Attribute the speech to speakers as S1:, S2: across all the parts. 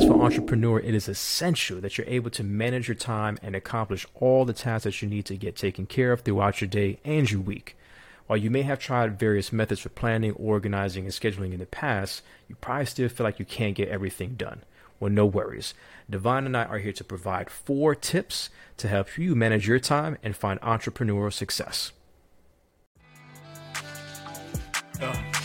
S1: successful entrepreneur, it is essential that you're able to manage your time and accomplish all the tasks that you need to get taken care of throughout your day and your week. While you may have tried various methods for planning, organizing, and scheduling in the past, you probably still feel like you can't get everything done. Well, no worries. Divine and I are here to provide four tips to help you manage your time and find entrepreneurial success. Uh,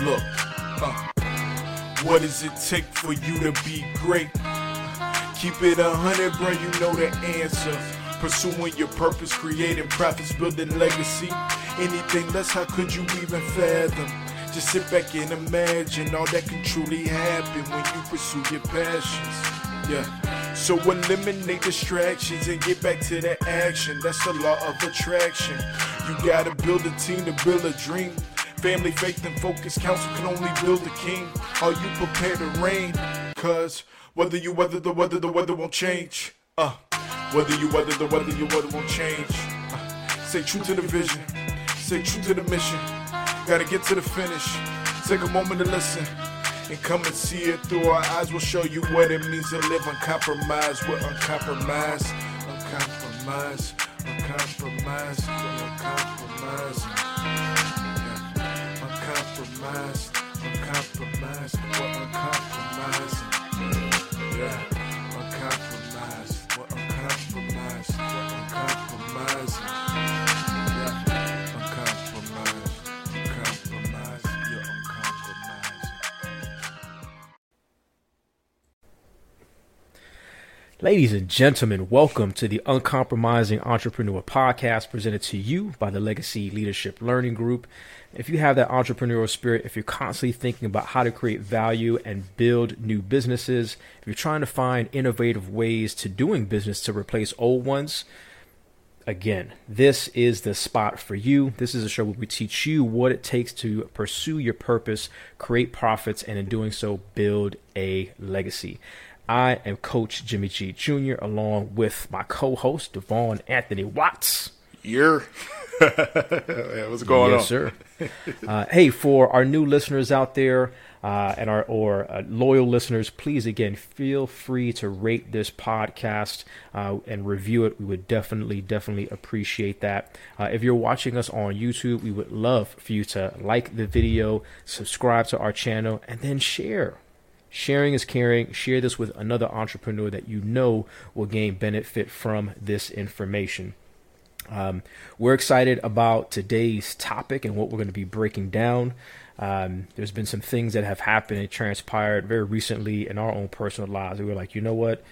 S2: Look, uh, what does it take for you to be great? Keep it a hundred, bro, you know the answer. Pursuing your purpose, creating profits, building legacy. Anything less, how could you even fathom? Just sit back and imagine all that can truly happen when you pursue your passions. Yeah. So eliminate distractions and get back to the action. That's the law of attraction. You gotta build a team to build a dream. Family, faith, and focus. Council can only build a king. Are you prepared to reign? Cause whether you weather the weather, the weather won't change. Uh, whether you weather the weather, your weather won't change. Uh, stay true to the vision. Stay true to the mission. Gotta get to the finish. Take a moment to listen. And come and see it through our eyes. We'll show you what it means to live uncompromised. We're uncompromised. Uncompromised uncompromised, uncompromised, yeah. Uncompromised, uncompromised, what uncompromised, yeah, uncompromised, what uncompromised, what uncompromised,
S1: Ladies and gentlemen, welcome to the Uncompromising Entrepreneur Podcast presented to you by the Legacy Leadership Learning Group. If you have that entrepreneurial spirit, if you're constantly thinking about how to create value and build new businesses, if you're trying to find innovative ways to doing business to replace old ones, again, this is the spot for you. This is a show where we teach you what it takes to pursue your purpose, create profits, and in doing so, build a legacy. I am Coach Jimmy G Jr. along with my co-host Devon Anthony Watts.
S2: You're what's going
S1: yes,
S2: on,
S1: sir? uh, hey, for our new listeners out there uh, and our or uh, loyal listeners, please again feel free to rate this podcast uh, and review it. We would definitely, definitely appreciate that. Uh, if you're watching us on YouTube, we would love for you to like the video, subscribe to our channel, and then share Sharing is caring. Share this with another entrepreneur that you know will gain benefit from this information. Um, we're excited about today's topic and what we're going to be breaking down. Um, there's been some things that have happened and transpired very recently in our own personal lives. We were like, you know what?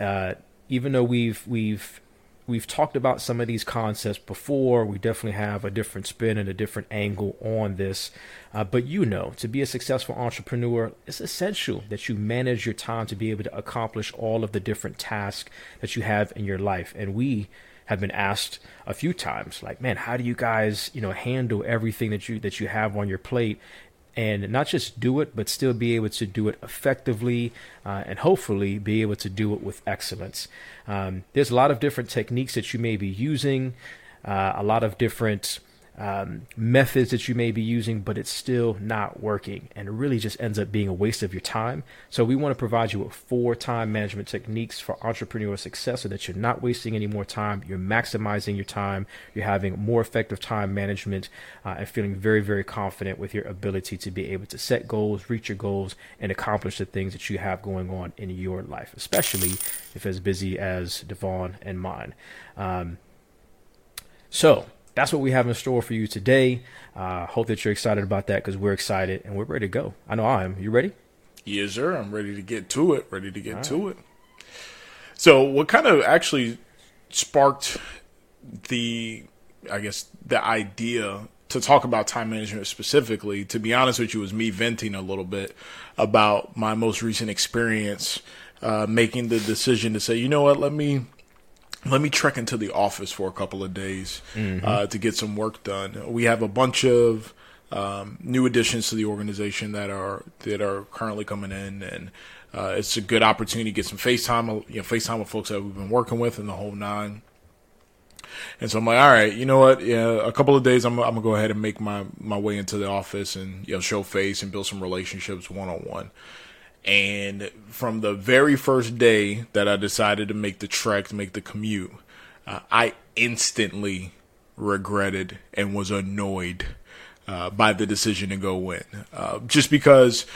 S1: Uh, even though we've we've we've talked about some of these concepts before. We definitely have a different spin and a different angle on this. Uh, but you know, to be a successful entrepreneur, it's essential that you manage your time to be able to accomplish all of the different tasks that you have in your life. And we have been asked a few times like man how do you guys you know handle everything that you that you have on your plate and not just do it, but still be able to do it effectively uh, and hopefully be able to do it with excellence. Um, there's a lot of different techniques that you may be using, uh, a lot of different um, methods that you may be using, but it's still not working. And it really just ends up being a waste of your time. So, we want to provide you with four time management techniques for entrepreneurial success so that you're not wasting any more time. You're maximizing your time. You're having more effective time management uh, and feeling very, very confident with your ability to be able to set goals, reach your goals, and accomplish the things that you have going on in your life, especially if as busy as Devon and mine. Um, so, that's what we have in store for you today. Uh, hope that you're excited about that because we're excited and we're ready to go. I know I am. You ready?
S2: Yes, sir. I'm ready to get to it. Ready to get to it. So, what kind of actually sparked the, I guess, the idea to talk about time management specifically? To be honest with you, was me venting a little bit about my most recent experience, uh, making the decision to say, you know what, let me let me trek into the office for a couple of days uh, to get some work done. We have a bunch of um, new additions to the organization that are that are currently coming in, and uh, it's a good opportunity to get some FaceTime, you know, FaceTime with folks that we've been working with and the whole nine. And so I'm like, all right, you know what? Yeah, a couple of days, I'm, I'm gonna go ahead and make my my way into the office and you know show face and build some relationships one on one. And from the very first day that I decided to make the trek, to make the commute, uh, I instantly regretted and was annoyed uh, by the decision to go in. Uh, just because,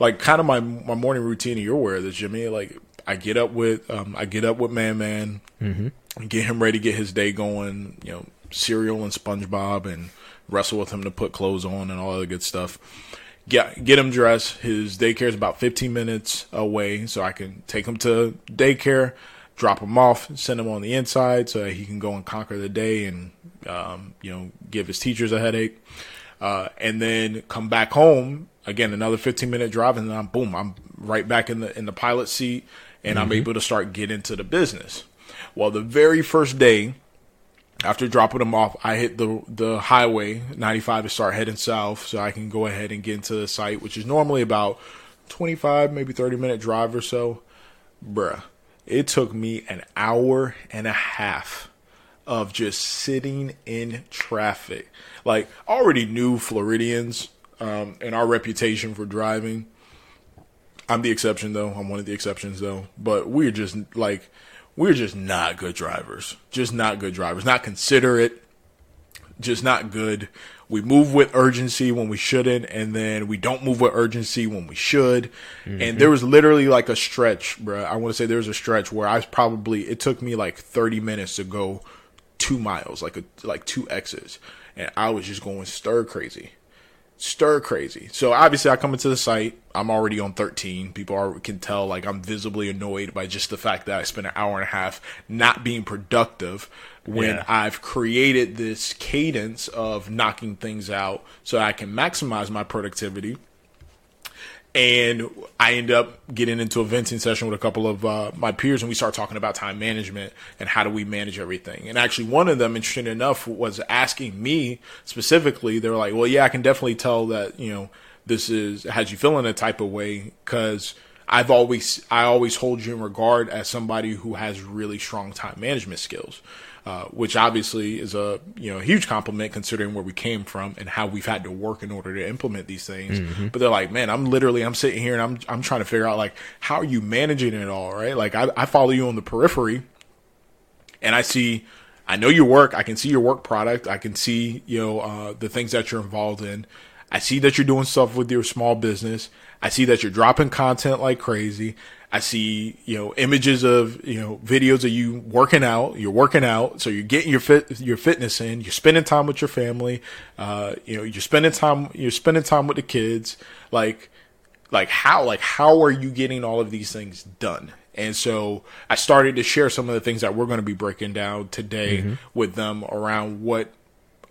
S2: like, kind of my my morning routine, and you're aware of this, Jimmy. Like, I get up with um, I get up with Man Man, mm-hmm. get him ready, to get his day going. You know, cereal and SpongeBob, and wrestle with him to put clothes on and all the good stuff get get him dressed. His daycare is about 15 minutes away, so I can take him to daycare, drop him off, send him on the inside so that he can go and conquer the day and um, you know give his teachers a headache, uh, and then come back home again another 15 minute drive, and then I'm boom, I'm right back in the in the pilot seat, and I'm able to start getting into the business. Well, the very first day after dropping them off, I hit the the highway 95 to start heading south, so I can go ahead and get into the site, which is normally about 25, maybe 30 minute drive or so. Bruh, it took me an hour and a half of just sitting in traffic. Like, already knew Floridians um, and our reputation for driving. I'm the exception, though. I'm one of the exceptions, though. But we're just like we're just not good drivers. Just not good drivers. Not considerate. Just not good. We move with urgency when we shouldn't, and then we don't move with urgency when we should. Mm-hmm. And there was literally like a stretch, bro. I want to say there was a stretch where I was probably it took me like 30 minutes to go two miles, like a like two X's, and I was just going stir crazy stir crazy. So obviously, I come into the site. I'm already on 13. People are, can tell like I'm visibly annoyed by just the fact that I spent an hour and a half not being productive when yeah. I've created this cadence of knocking things out so I can maximize my productivity and I end up getting into a venting session with a couple of uh, my peers, and we start talking about time management and how do we manage everything. And actually, one of them, interesting enough, was asking me specifically. They were like, "Well, yeah, I can definitely tell that you know this is has you feeling a type of way because." I've always I always hold you in regard as somebody who has really strong time management skills. Uh, which obviously is a you know huge compliment considering where we came from and how we've had to work in order to implement these things. Mm-hmm. But they're like, man, I'm literally I'm sitting here and I'm I'm trying to figure out like how are you managing it all, right? Like I, I follow you on the periphery, and I see. I know your work. I can see your work product. I can see, you know, uh, the things that you're involved in. I see that you're doing stuff with your small business. I see that you're dropping content like crazy. I see, you know, images of, you know, videos of you working out. You're working out, so you're getting your fit, your fitness in. You're spending time with your family. Uh, you know, you're spending time, you're spending time with the kids. Like, like how, like how are you getting all of these things done? And so I started to share some of the things that we're going to be breaking down today mm-hmm. with them around what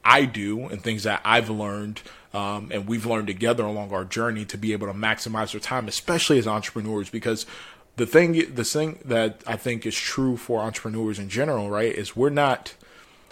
S2: I do and things that I've learned um, and we've learned together along our journey to be able to maximize our time, especially as entrepreneurs, because the thing, the thing that I think is true for entrepreneurs in general, right, is we're not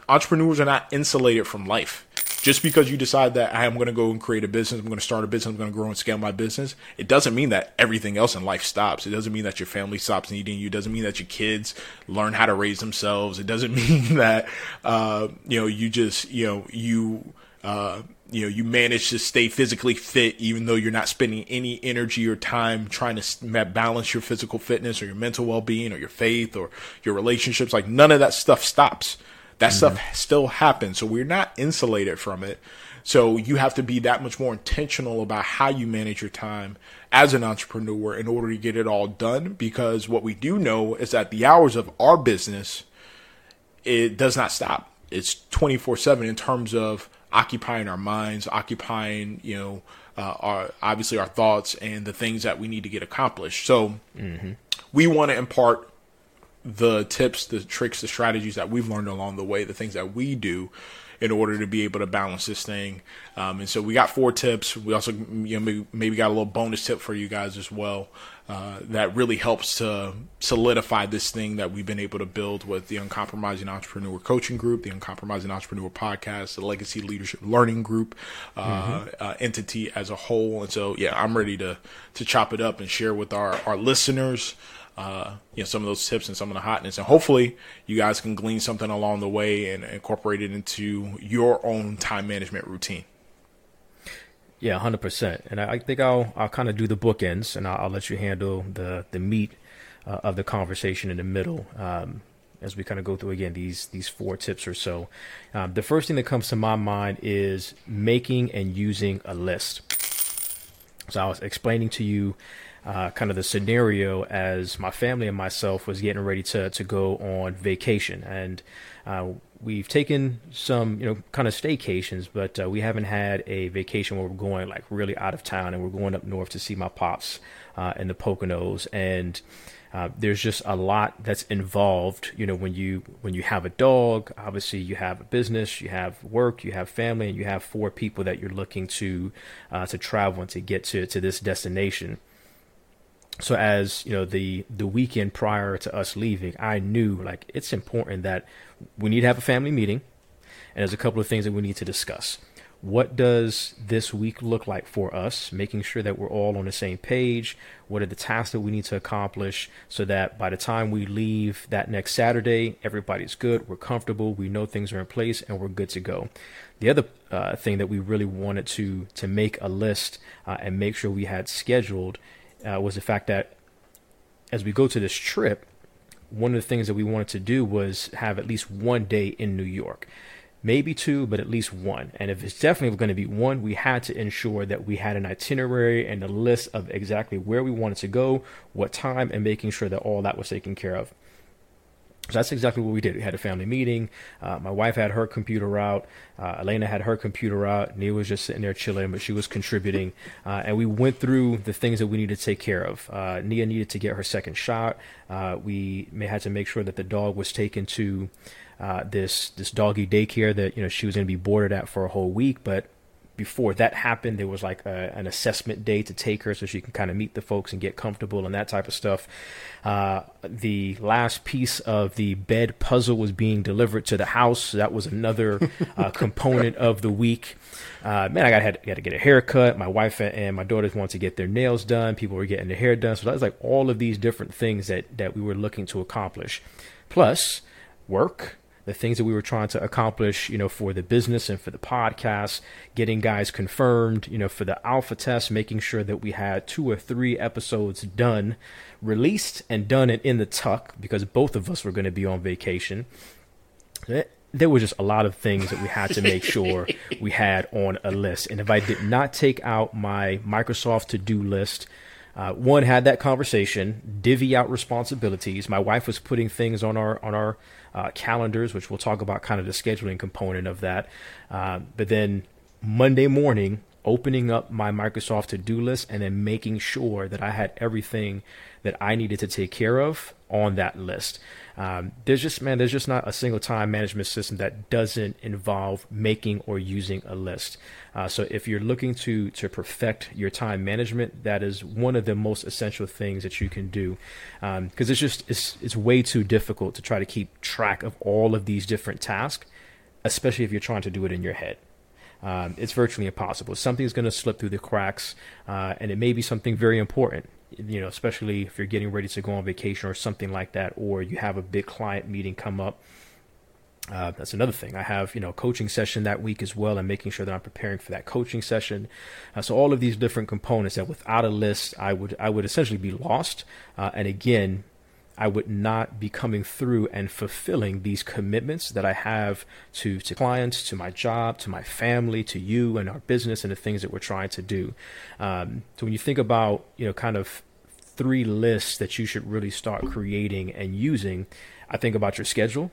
S2: entrepreneurs are not insulated from life. Just because you decide that I'm going to go and create a business, I'm going to start a business, I'm going to grow and scale my business, it doesn't mean that everything else in life stops. It doesn't mean that your family stops needing you. It doesn't mean that your kids learn how to raise themselves. It doesn't mean that uh, you know you just you know you uh, you know you manage to stay physically fit even though you're not spending any energy or time trying to balance your physical fitness or your mental well-being or your faith or your relationships. Like none of that stuff stops. That mm-hmm. stuff still happens. So we're not insulated from it. So you have to be that much more intentional about how you manage your time as an entrepreneur in order to get it all done because what we do know is that the hours of our business it does not stop. It's 24/7 in terms of occupying our minds, occupying, you know, uh, our obviously our thoughts and the things that we need to get accomplished. So mm-hmm. we want to impart the tips, the tricks, the strategies that we've learned along the way, the things that we do in order to be able to balance this thing. Um, and so we got four tips. We also you know maybe, maybe got a little bonus tip for you guys as well. Uh, that really helps to solidify this thing that we've been able to build with the Uncompromising Entrepreneur Coaching Group, the Uncompromising Entrepreneur Podcast, the Legacy Leadership Learning Group uh, mm-hmm. uh, entity as a whole. And so, yeah, I'm ready to to chop it up and share with our our listeners. Uh, you know some of those tips and some of the hotness, and hopefully you guys can glean something along the way and incorporate it into your own time management routine.
S1: Yeah, hundred percent. And I, think I'll I'll kind of do the bookends, and I'll, I'll, let you handle the the meat uh, of the conversation in the middle. Um, as we kind of go through again these these four tips or so, um, the first thing that comes to my mind is making and using a list. So I was explaining to you uh, kind of the scenario as my family and myself was getting ready to to go on vacation, and uh, we've taken some, you know, kind of staycations, but uh, we haven't had a vacation where we're going like really out of town and we're going up north to see my pops uh, in the Poconos. And uh, there's just a lot that's involved. You know, when you when you have a dog, obviously you have a business, you have work, you have family, and you have four people that you're looking to uh, to travel and to get to to this destination so as you know the the weekend prior to us leaving i knew like it's important that we need to have a family meeting and there's a couple of things that we need to discuss. What does this week look like for us? Making sure that we're all on the same page. What are the tasks that we need to accomplish so that by the time we leave that next saturday everybody's good we're comfortable we know things are in place and we're good to go? The other uh, thing that we really wanted to to make a list uh, and make sure we had scheduled uh, was the fact that as we go to this trip, one of the things that we wanted to do was have at least one day in New York. Maybe two, but at least one. And if it's definitely going to be one, we had to ensure that we had an itinerary and a list of exactly where we wanted to go, what time, and making sure that all that was taken care of. So that's exactly what we did. We had a family meeting. Uh, my wife had her computer out. Uh, Elena had her computer out. Nia was just sitting there chilling, but she was contributing. Uh, and we went through the things that we needed to take care of. Uh, Nia needed to get her second shot. Uh, we may had to make sure that the dog was taken to uh, this this doggy daycare that you know she was going to be boarded at for a whole week, but before that happened, there was like a, an assessment day to take her so she can kind of meet the folks and get comfortable and that type of stuff. Uh, the last piece of the bed puzzle was being delivered to the house. So that was another uh, component of the week. Uh, man, I got had, got to get a haircut. My wife and my daughters wanted to get their nails done. People were getting their hair done. So that was like all of these different things that that we were looking to accomplish. Plus, work the things that we were trying to accomplish, you know, for the business and for the podcast, getting guys confirmed, you know, for the alpha test, making sure that we had two or three episodes done, released and done and in the tuck because both of us were going to be on vacation. There were just a lot of things that we had to make sure we had on a list. And if I did not take out my Microsoft to do list, uh, one had that conversation, divvy out responsibilities. My wife was putting things on our on our uh, calendars, which we'll talk about kind of the scheduling component of that. Uh, but then Monday morning, opening up my Microsoft to do list and then making sure that I had everything that I needed to take care of on that list. Um, there's just, man, there's just not a single time management system that doesn't involve making or using a list. Uh, so if you're looking to to perfect your time management, that is one of the most essential things that you can do, because um, it's just it's it's way too difficult to try to keep track of all of these different tasks, especially if you're trying to do it in your head. Um, it's virtually impossible. Something's going to slip through the cracks, uh, and it may be something very important. You know, especially if you're getting ready to go on vacation or something like that, or you have a big client meeting come up uh, that's another thing. I have you know coaching session that week as well, and making sure that I'm preparing for that coaching session. Uh, so all of these different components that without a list, I would I would essentially be lost. Uh, and again, I would not be coming through and fulfilling these commitments that I have to to clients, to my job, to my family, to you, and our business, and the things that we're trying to do. Um, so when you think about you know kind of three lists that you should really start creating and using, I think about your schedule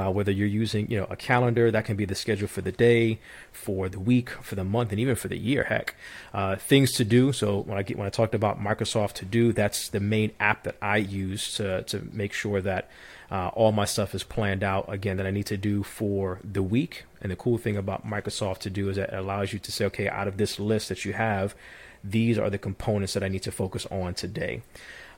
S1: uh, whether you're using you know a calendar that can be the schedule for the day for the week for the month and even for the year heck uh, things to do so when i get when i talked about microsoft to do that's the main app that i use to to make sure that Uh, all my stuff is planned out again that I need to do for the week. And the cool thing about Microsoft to do is that it allows you to say, okay, out of this list that you have, these are the components that I need to focus on today.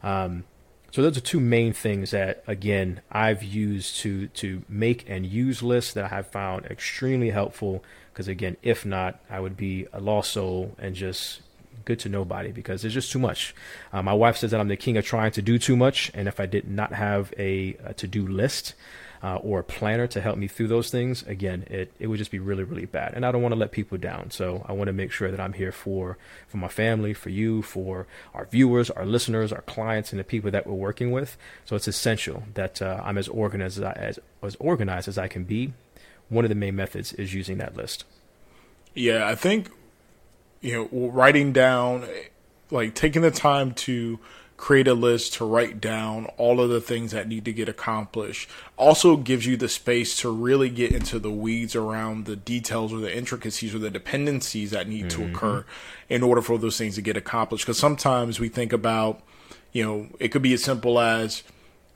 S1: Um, so those are two main things that again I've used to to make and use lists that I have found extremely helpful. Because again, if not, I would be a lost soul and just good to nobody because there's just too much. Uh, my wife says that I'm the king of trying to do too much, and if I did not have a, a to do list, uh, or a planner to help me through those things, again, it, it would just be really, really bad. And I don't want to let people down. So I want to make sure that I'm here for, for my family, for you, for our viewers, our listeners, our clients, and the people that we're working with. So it's essential that uh, I'm as organized as, I, as, as organized as I can be. One of the main methods is using that list.
S2: Yeah, I think, you know, writing down, like taking the time to create a list to write down all of the things that need to get accomplished. Also gives you the space to really get into the weeds around the details or the intricacies or the dependencies that need mm-hmm. to occur in order for those things to get accomplished. Because sometimes we think about, you know, it could be as simple as,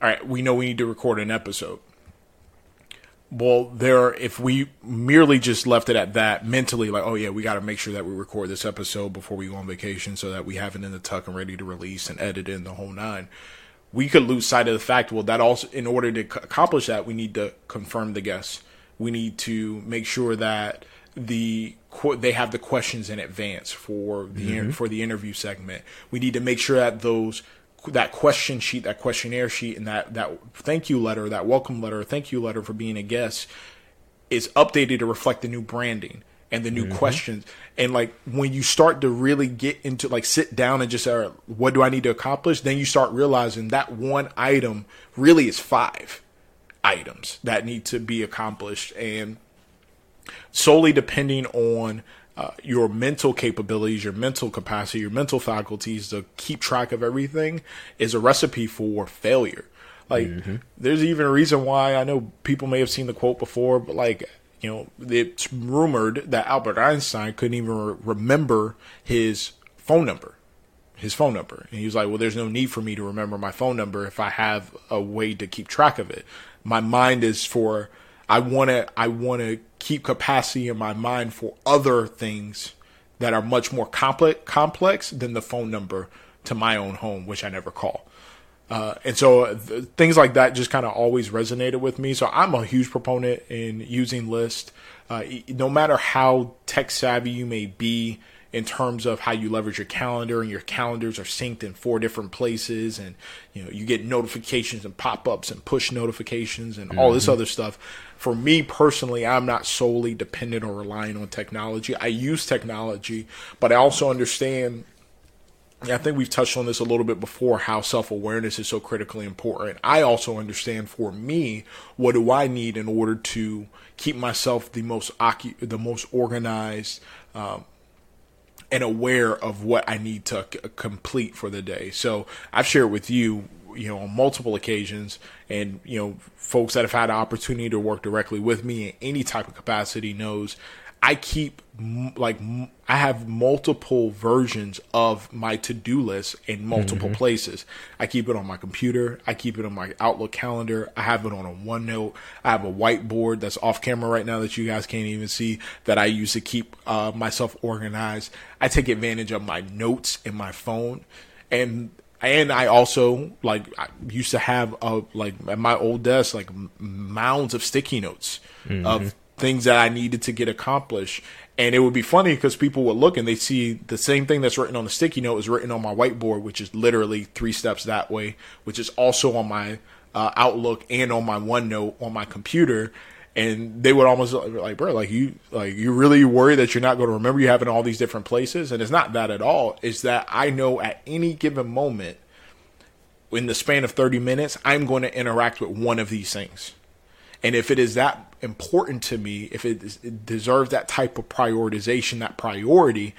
S2: all right, we know we need to record an episode well there if we merely just left it at that mentally like oh yeah we got to make sure that we record this episode before we go on vacation so that we have it in the tuck and ready to release and edit in the whole nine. We could lose sight of the fact well that also in order to accomplish that we need to confirm the guests. We need to make sure that the they have the questions in advance for the mm-hmm. for the interview segment. We need to make sure that those that question sheet, that questionnaire sheet, and that that thank you letter, that welcome letter, thank you letter for being a guest, is updated to reflect the new branding and the new mm-hmm. questions. And like when you start to really get into like sit down and just say, what do I need to accomplish? Then you start realizing that one item really is five items that need to be accomplished, and solely depending on uh, your mental capabilities, your mental capacity, your mental faculties to keep track of everything is a recipe for failure. Like, mm-hmm. there's even a reason why I know people may have seen the quote before, but like, you know, it's rumored that Albert Einstein couldn't even re- remember his phone number. His phone number. And he was like, well, there's no need for me to remember my phone number if I have a way to keep track of it. My mind is for I want to I want to keep capacity in my mind for other things that are much more complex complex than the phone number to my own home, which I never call. Uh, and so uh, th- things like that just kind of always resonated with me. So I'm a huge proponent in using list. Uh, no matter how tech savvy you may be, in terms of how you leverage your calendar and your calendars are synced in four different places and you know you get notifications and pop-ups and push notifications and mm-hmm. all this mm-hmm. other stuff for me personally i'm not solely dependent or relying on technology i use technology but i also understand I think we've touched on this a little bit before how self awareness is so critically important. I also understand for me what do I need in order to keep myself the most the most organized, um, and aware of what I need to c- complete for the day. So I've shared with you, you know, on multiple occasions, and you know, folks that have had the opportunity to work directly with me in any type of capacity knows I keep like I have multiple versions of my to-do list in multiple mm-hmm. places. I keep it on my computer, I keep it on my Outlook calendar, I have it on a OneNote, I have a whiteboard that's off camera right now that you guys can't even see that I use to keep uh, myself organized. I take advantage of my notes in my phone and and I also like I used to have a like at my old desk like mounds of sticky notes mm-hmm. of things that I needed to get accomplished. And it would be funny because people would look and they see the same thing that's written on the sticky note is written on my whiteboard, which is literally three steps that way, which is also on my uh, Outlook and on my OneNote on my computer. And they would almost like, bro, like you, like you really worry that you're not going to remember you have in all these different places. And it's not that at all. It's that I know at any given moment, in the span of 30 minutes, I'm going to interact with one of these things. And if it is that important to me, if it, is, it deserves that type of prioritization, that priority,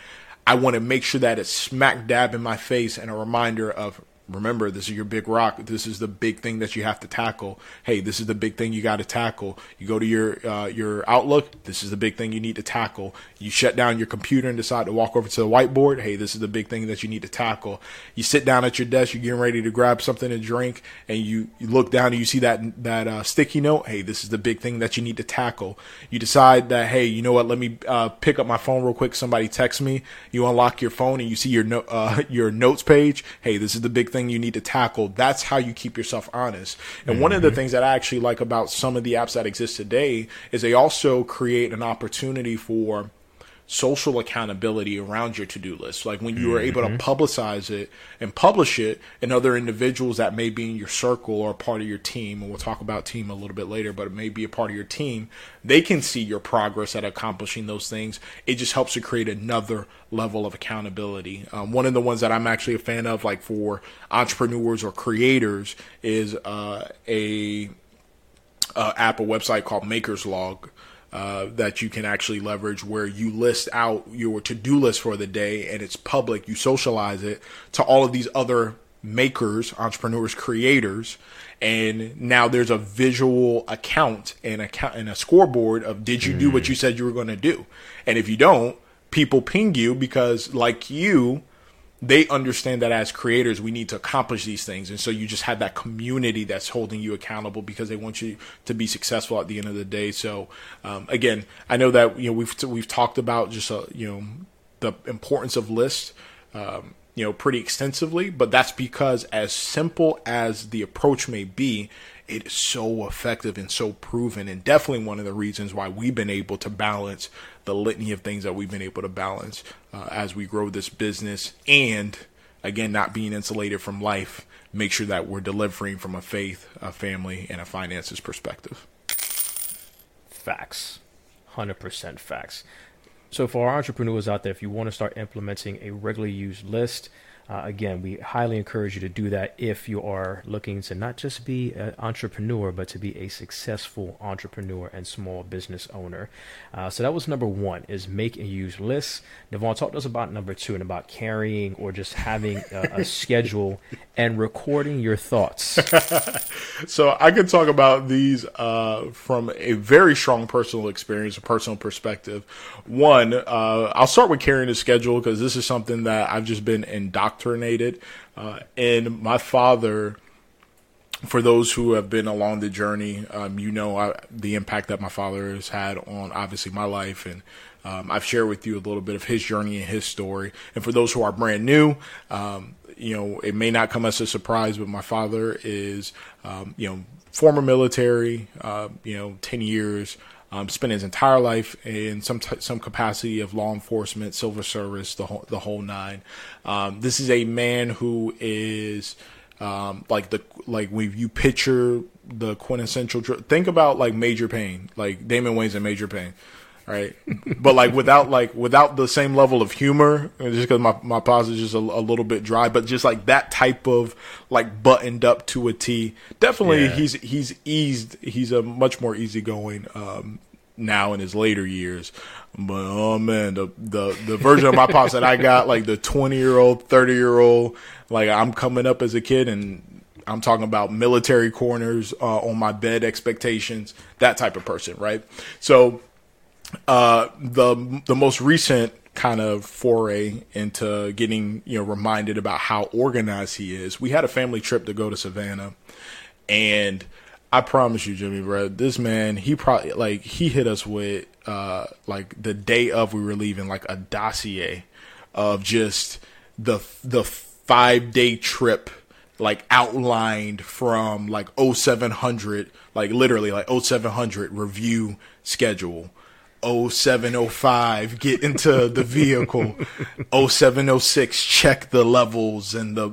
S2: I want to make sure that it's smack dab in my face and a reminder of remember this is your big rock. This is the big thing that you have to tackle. Hey this is the big thing you got to tackle. You go to your uh, your outlook this is the big thing you need to tackle. You shut down your computer and decide to walk over to the whiteboard hey this is the big thing that you need to tackle. You sit down at your desk you're getting ready to grab something to drink and you, you look down and you see that that uh, sticky note hey this is the big thing that you need to tackle. You decide that hey you know what let me uh, pick up my phone real quick. Somebody text me. You unlock your phone and you see your no- uh, your notes page. Hey this is the big thing thing you need to tackle. That's how you keep yourself honest. And mm-hmm. one of the mm-hmm. things that I actually like about some of the apps that exist today is they also create an opportunity for social accountability around your to-do list. Like when you are able to mm-hmm. publicize it and publish it and other individuals that may be in your circle or part of your team, and we'll talk about team a little bit later, but it may be a part of your team, they can see your progress at accomplishing those things. It just helps to create another level of accountability. Um, one of the ones that I'm actually a fan of, like for entrepreneurs or creators, is uh, a uh, app, a website called Maker's Log uh, that you can actually leverage where you list out your to do list for the day and it's public. You socialize it to all of these other makers, entrepreneurs, creators. And now there's a visual account and a, and a scoreboard of did you do what mm. you said you were going to do? And if you don't, people ping you because, like you, they understand that as creators we need to accomplish these things. And so you just have that community that's holding you accountable because they want you to be successful at the end of the day. So um, again i know that you know we've we've talked about just uh, you know the importance of lists um, you know pretty extensively but that's because as simple as the approach may be it is so effective and so proven, and definitely one of the reasons why we've been able to balance the litany of things that we've been able to balance uh, as we grow this business, and again, not being insulated from life, make sure that we're delivering from a faith, a family, and a finances perspective.
S1: Facts, hundred percent facts. So, for our entrepreneurs out there, if you want to start implementing a regularly used list, uh, again, we highly encourage you to do that if you are looking to not just be an entrepreneur, but to be a successful entrepreneur and small business owner. Uh, so that was number one: is make and use lists. Devon, talk to us about number two and about carrying or just having a, a schedule and recording your thoughts.
S2: so I can talk about these uh, from a very strong personal experience, a personal perspective. One, uh, I'll start with carrying a schedule because this is something that I've just been indoctrinated indoctrinated. Uh, and my father, for those who have been along the journey, um, you know I, the impact that my father has had on obviously my life. And um, I've shared with you a little bit of his journey and his story. And for those who are brand new, um, you know, it may not come as a surprise, but my father is, um, you know, former military, uh, you know, 10 years um, spent his entire life in some t- some capacity of law enforcement, civil service, the whole the whole nine. Um, this is a man who is um, like the like when you picture the quintessential. Think about like Major Payne, like Damon Wayans in Major Payne right? but like without like without the same level of humor, just because my my pause is just a, a, little bit dry, but just like that type of like buttoned up to a T. Definitely, yeah. he's he's eased. He's a much more easygoing um, now in his later years. But oh man, the the the version of my pops that I got, like the twenty year old, thirty year old, like I'm coming up as a kid and. I'm talking about military corners uh, on my bed expectations, that type of person, right? So uh, the the most recent kind of foray into getting you know reminded about how organized he is. We had a family trip to go to Savannah, and I promise you, Jimmy, bro, this man he probably like he hit us with uh like the day of we were leaving like a dossier of just the the five day trip like outlined from like 0700 like literally like 0700 review schedule 0705 get into the vehicle. 0706 check the levels and the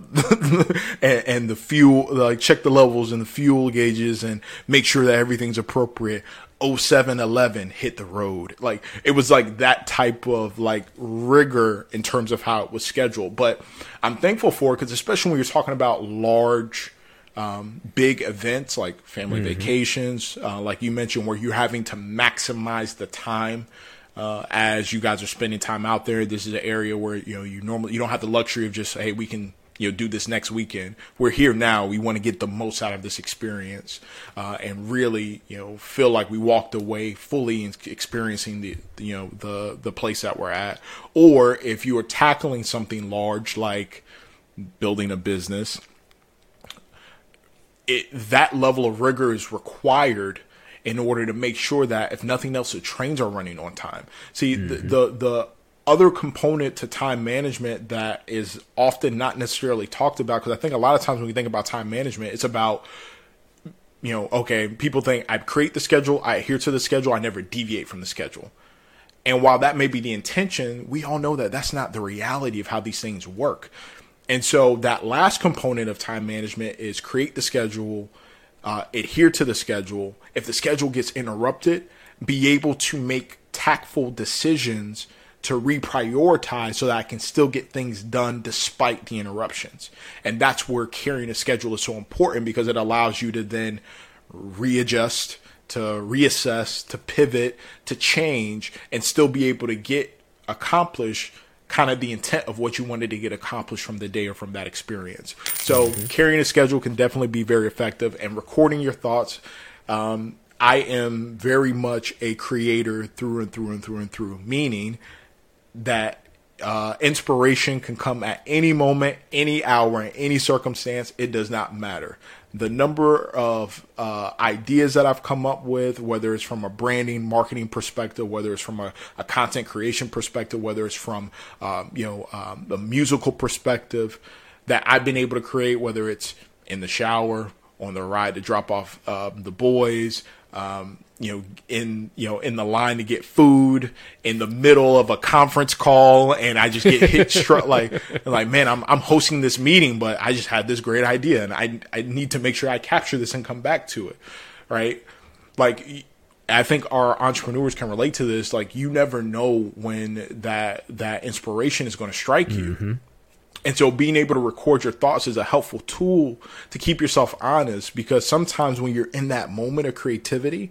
S2: and, and, the fuel like check the levels and the fuel gauges and make sure that everything's appropriate. 0711 hit the road. Like it was like that type of like rigor in terms of how it was scheduled. But i'm thankful for because especially when you're talking about large um, big events like family mm-hmm. vacations, uh, like you mentioned, where you're having to maximize the time uh, as you guys are spending time out there. This is an area where you know you normally you don't have the luxury of just hey we can you know do this next weekend. We're here now. We want to get the most out of this experience uh, and really you know feel like we walked away fully experiencing the you know the the place that we're at. Or if you are tackling something large like building a business, it that level of rigor is required in order to make sure that if nothing else the trains are running on time see mm-hmm. the, the, the other component to time management that is often not necessarily talked about because I think a lot of times when we think about time management, it's about you know, okay, people think I create the schedule, I adhere to the schedule, I never deviate from the schedule. And while that may be the intention, we all know that that's not the reality of how these things work. And so that last component of time management is create the schedule, uh, adhere to the schedule. If the schedule gets interrupted, be able to make tactful decisions to reprioritize so that I can still get things done despite the interruptions. And that's where carrying a schedule is so important because it allows you to then readjust, to reassess, to pivot, to change, and still be able to get accomplished kind of the intent of what you wanted to get accomplished from the day or from that experience. So mm-hmm. carrying a schedule can definitely be very effective and recording your thoughts. Um, I am very much a creator through and through and through and through, meaning that uh, inspiration can come at any moment, any hour, in any circumstance. It does not matter. The number of uh, ideas that I've come up with, whether it's from a branding, marketing perspective, whether it's from a, a content creation perspective, whether it's from um, you know um, a musical perspective, that I've been able to create, whether it's in the shower, on the ride to drop off uh, the boys, um, you know, in you know, in the line to get food in the middle of a conference call, and I just get hit struck like, like man, I'm I'm hosting this meeting, but I just had this great idea, and I I need to make sure I capture this and come back to it, right? Like, I think our entrepreneurs can relate to this. Like, you never know when that that inspiration is going to strike you. Mm-hmm and so being able to record your thoughts is a helpful tool to keep yourself honest because sometimes when you're in that moment of creativity,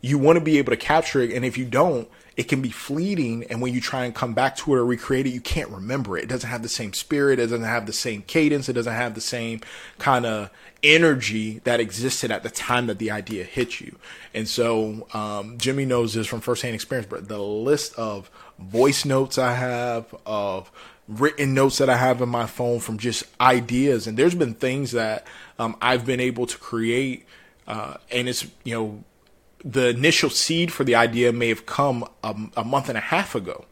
S2: you want to be able to capture it. And if you don't, it can be fleeting. And when you try and come back to it or recreate it, you can't remember it. It doesn't have the same spirit. It doesn't have the same cadence. It doesn't have the same kind of energy that existed at the time that the idea hit you. And so, um, Jimmy knows this from firsthand experience, but the list of voice notes I have of written notes that I have in my phone from just ideas. And there's been things that um, I've been able to create, uh, and it's you know the initial seed for the idea may have come a, a month and a half ago,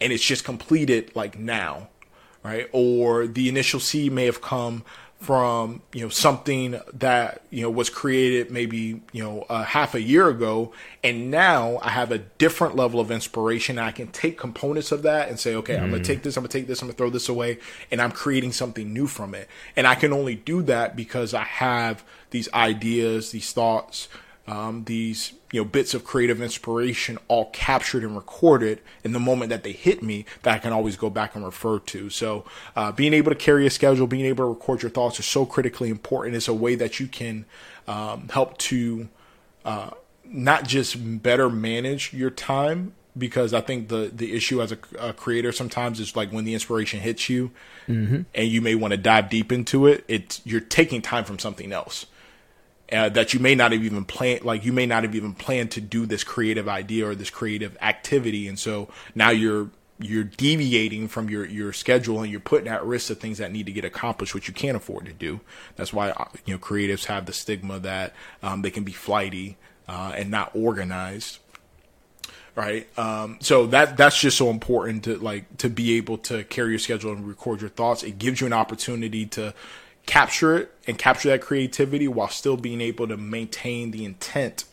S2: and it's just completed like now, right? Or the initial seed may have come from you know something that you know was created maybe you know a half a year ago and now i have a different level of inspiration i can take components of that and say okay mm. i'm gonna take this i'm gonna take this i'm gonna throw this away and i'm creating something new from it and i can only do that because i have these ideas these thoughts um, these you know bits of creative inspiration all captured and recorded in the moment that they hit me that I can always go back and refer to. So uh, being able to carry a schedule, being able to record your thoughts is so critically important. It's a way that you can um, help to uh, not just better manage your time because I think the the issue as a, a, creator sometimes is like when the inspiration hits you mm-hmm. and you may want to dive deep into it, it's you're taking time from something else uh, that you may not have even planned, like you may not have even planned to do this creative idea or this creative activity, and so now you're you're deviating from your your schedule and you're putting at risk the things that need to get accomplished, which you can't afford to do. That's why uh, you know creatives have the stigma that um, they can be flighty uh, and not organized. Right? Um, so that that's just so important to like to be able to carry your schedule and record your thoughts. It gives you an opportunity to capture it and capture that creativity while still being able to maintain the intent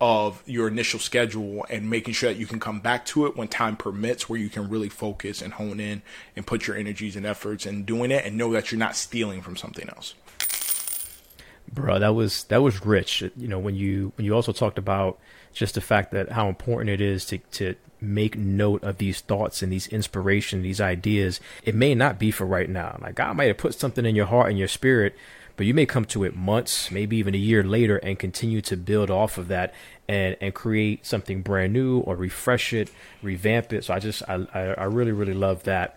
S2: of your initial schedule and making sure that you can come back to it when time permits where you can really focus and hone in and put your energies and efforts in doing it and know that you're not stealing from something else.
S1: Bro that was that was rich. You know when you when you also talked about just the fact that how important it is to to make note of these thoughts and these inspiration, these ideas. It may not be for right now. Like God might have put something in your heart and your spirit, but you may come to it months, maybe even a year later, and continue to build off of that and and create something brand new or refresh it, revamp it. So I just I I, really really love that.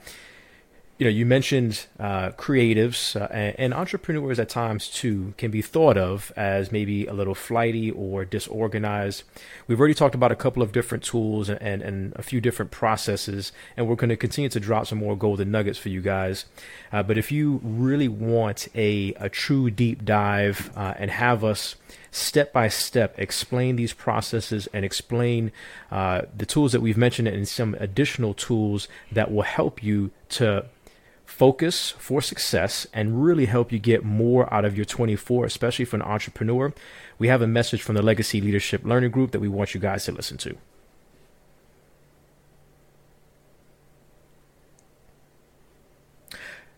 S1: You know, you mentioned uh, creatives uh, and, and, entrepreneurs at times too can be thought of as maybe a little flighty or disorganized. We've already talked about a couple of different tools and, and, and a few different processes, and we're going to continue to drop some more golden nuggets for you guys. Uh, but if you really want a, a true deep dive uh, and have us step by step explain these processes and explain uh, the tools that we've mentioned and some additional tools that will help you to focus for success and really help you get more out of your 24, especially for an entrepreneur, we have a message from the Legacy Leadership Learning Group that we want you guys to listen to.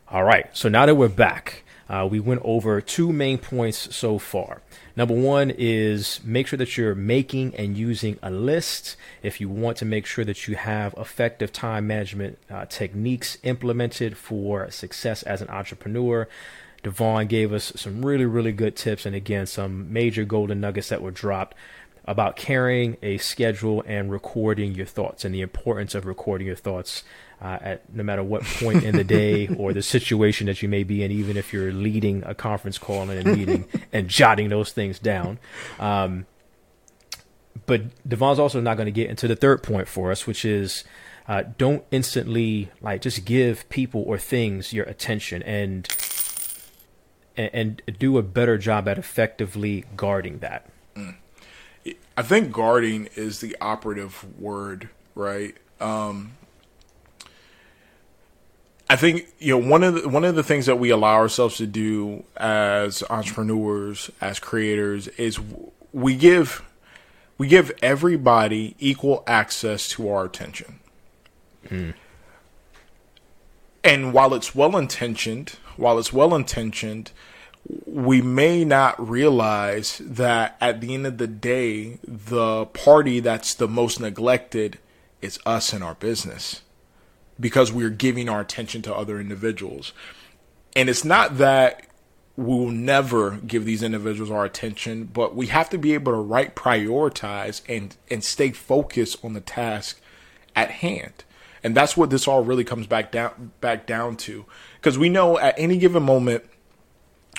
S1: All right, so now that we're back, uh, we went over two main points so far. Number one is make sure that you're making and using a list. If you want to make sure that you have effective time management uh, techniques implemented for success as an entrepreneur, Devon gave us some really, really good tips and again, some major golden nuggets that were dropped about carrying a schedule and recording your thoughts and the importance of recording your thoughts uh, at no matter what point in the day or the situation that you may be in, even if you're leading a conference call and a meeting and jotting those things down. Um, but Devon's also not going to get into the third point for us, which is uh, don't instantly like just give people or things your attention and, and and do a better job at effectively guarding that.
S2: I think guarding is the operative word, right? Um, I think you know one of the, one of the things that we allow ourselves to do as entrepreneurs, as creators, is we give we give everybody equal access to our attention. Mm. And while it's well intentioned, while it's well intentioned, we may not realize that at the end of the day, the party that's the most neglected is us and our business because we're giving our attention to other individuals. And it's not that we'll never give these individuals our attention, but we have to be able to right prioritize and and stay focused on the task at hand. And that's what this all really comes back down back down to. Because we know at any given moment,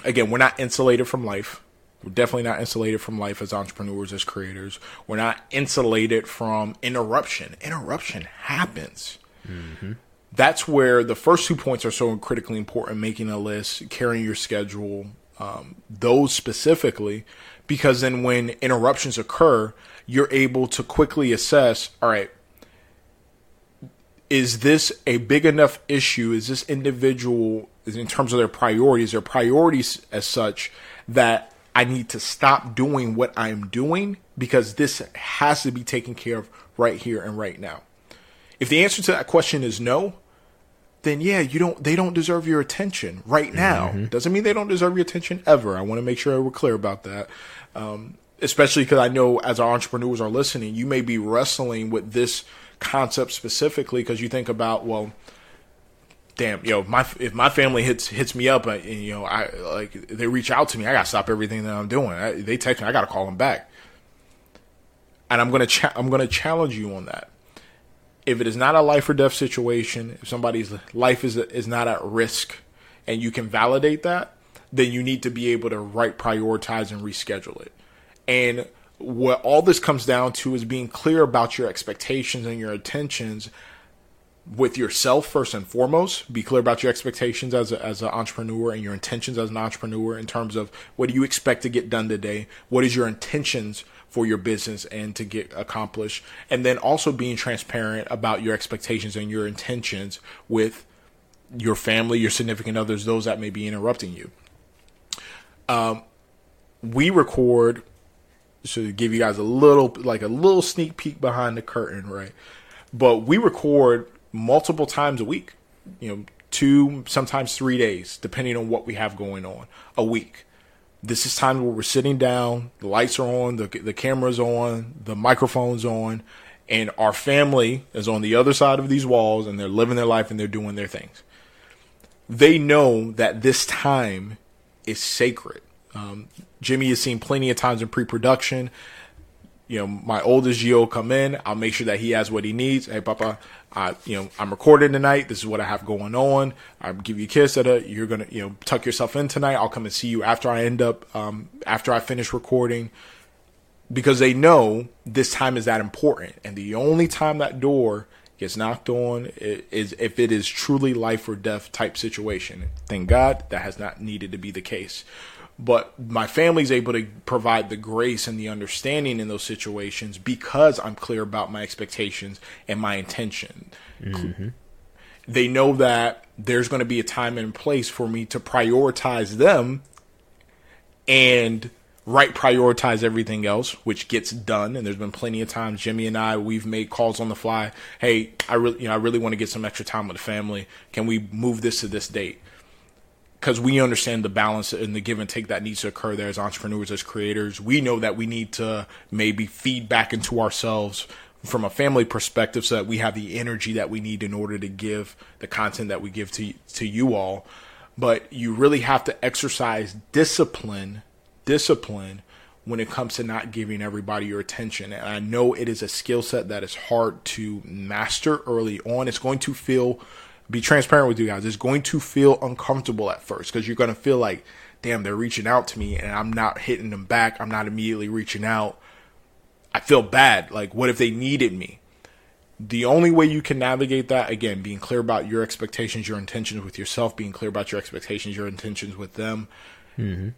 S2: again, we're not insulated from life. We're definitely not insulated from life as entrepreneurs, as creators. We're not insulated from interruption. Interruption happens. Mm-hmm. That's where the first two points are so critically important making a list, carrying your schedule, um, those specifically, because then when interruptions occur, you're able to quickly assess all right, is this a big enough issue? Is this individual, in terms of their priorities, their priorities as such that I need to stop doing what I'm doing because this has to be taken care of right here and right now? If the answer to that question is no, then yeah, you don't they don't deserve your attention right now. Mm-hmm. Doesn't mean they don't deserve your attention ever. I want to make sure we're clear about that. Um, especially because I know as our entrepreneurs are listening, you may be wrestling with this concept specifically because you think about well, damn, you know, my if my family hits hits me up, and, you know, I like they reach out to me, I gotta stop everything that I'm doing. I, they text me, I gotta call them back, and I'm gonna cha- I'm gonna challenge you on that if it is not a life or death situation, if somebody's life is is not at risk, and you can validate that, then you need to be able to right prioritize and reschedule it. And what all this comes down to is being clear about your expectations and your intentions with yourself first and foremost. Be clear about your expectations as a, as an entrepreneur and your intentions as an entrepreneur in terms of what do you expect to get done today? What is your intentions for your business and to get accomplished. And then also being transparent about your expectations and your intentions with your family, your significant others, those that may be interrupting you. Um, we record to give you guys a little like a little sneak peek behind the curtain, right? But we record multiple times a week. You know, two, sometimes three days, depending on what we have going on a week. This is time where we're sitting down, the lights are on, the the camera's on, the microphone's on, and our family is on the other side of these walls and they're living their life and they're doing their things. They know that this time is sacred. Um, Jimmy has seen plenty of times in pre-production. you know, my oldest Gio come in. I'll make sure that he has what he needs. Hey, Papa, I, you know, I'm recording tonight. This is what I have going on. I'll give you a kiss. At a, you're gonna, you know, tuck yourself in tonight. I'll come and see you after I end up, um, after I finish recording, because they know this time is that important. And the only time that door gets knocked on is if it is truly life or death type situation. Thank God that has not needed to be the case but my family's able to provide the grace and the understanding in those situations because I'm clear about my expectations and my intention. Mm-hmm. They know that there's going to be a time and place for me to prioritize them and right prioritize everything else, which gets done. And there's been plenty of times Jimmy and I we've made calls on the fly. Hey, I really you know I really want to get some extra time with the family. Can we move this to this date? Because we understand the balance and the give and take that needs to occur there as entrepreneurs, as creators. We know that we need to maybe feed back into ourselves from a family perspective so that we have the energy that we need in order to give the content that we give to to you all. But you really have to exercise discipline, discipline when it comes to not giving everybody your attention. And I know it is a skill set that is hard to master early on. It's going to feel be transparent with you guys. It's going to feel uncomfortable at first because you're going to feel like, damn, they're reaching out to me and I'm not hitting them back. I'm not immediately reaching out. I feel bad. Like, what if they needed me? The only way you can navigate that, again, being clear about your expectations, your intentions with yourself, being clear about your expectations, your intentions with them. Mm-hmm.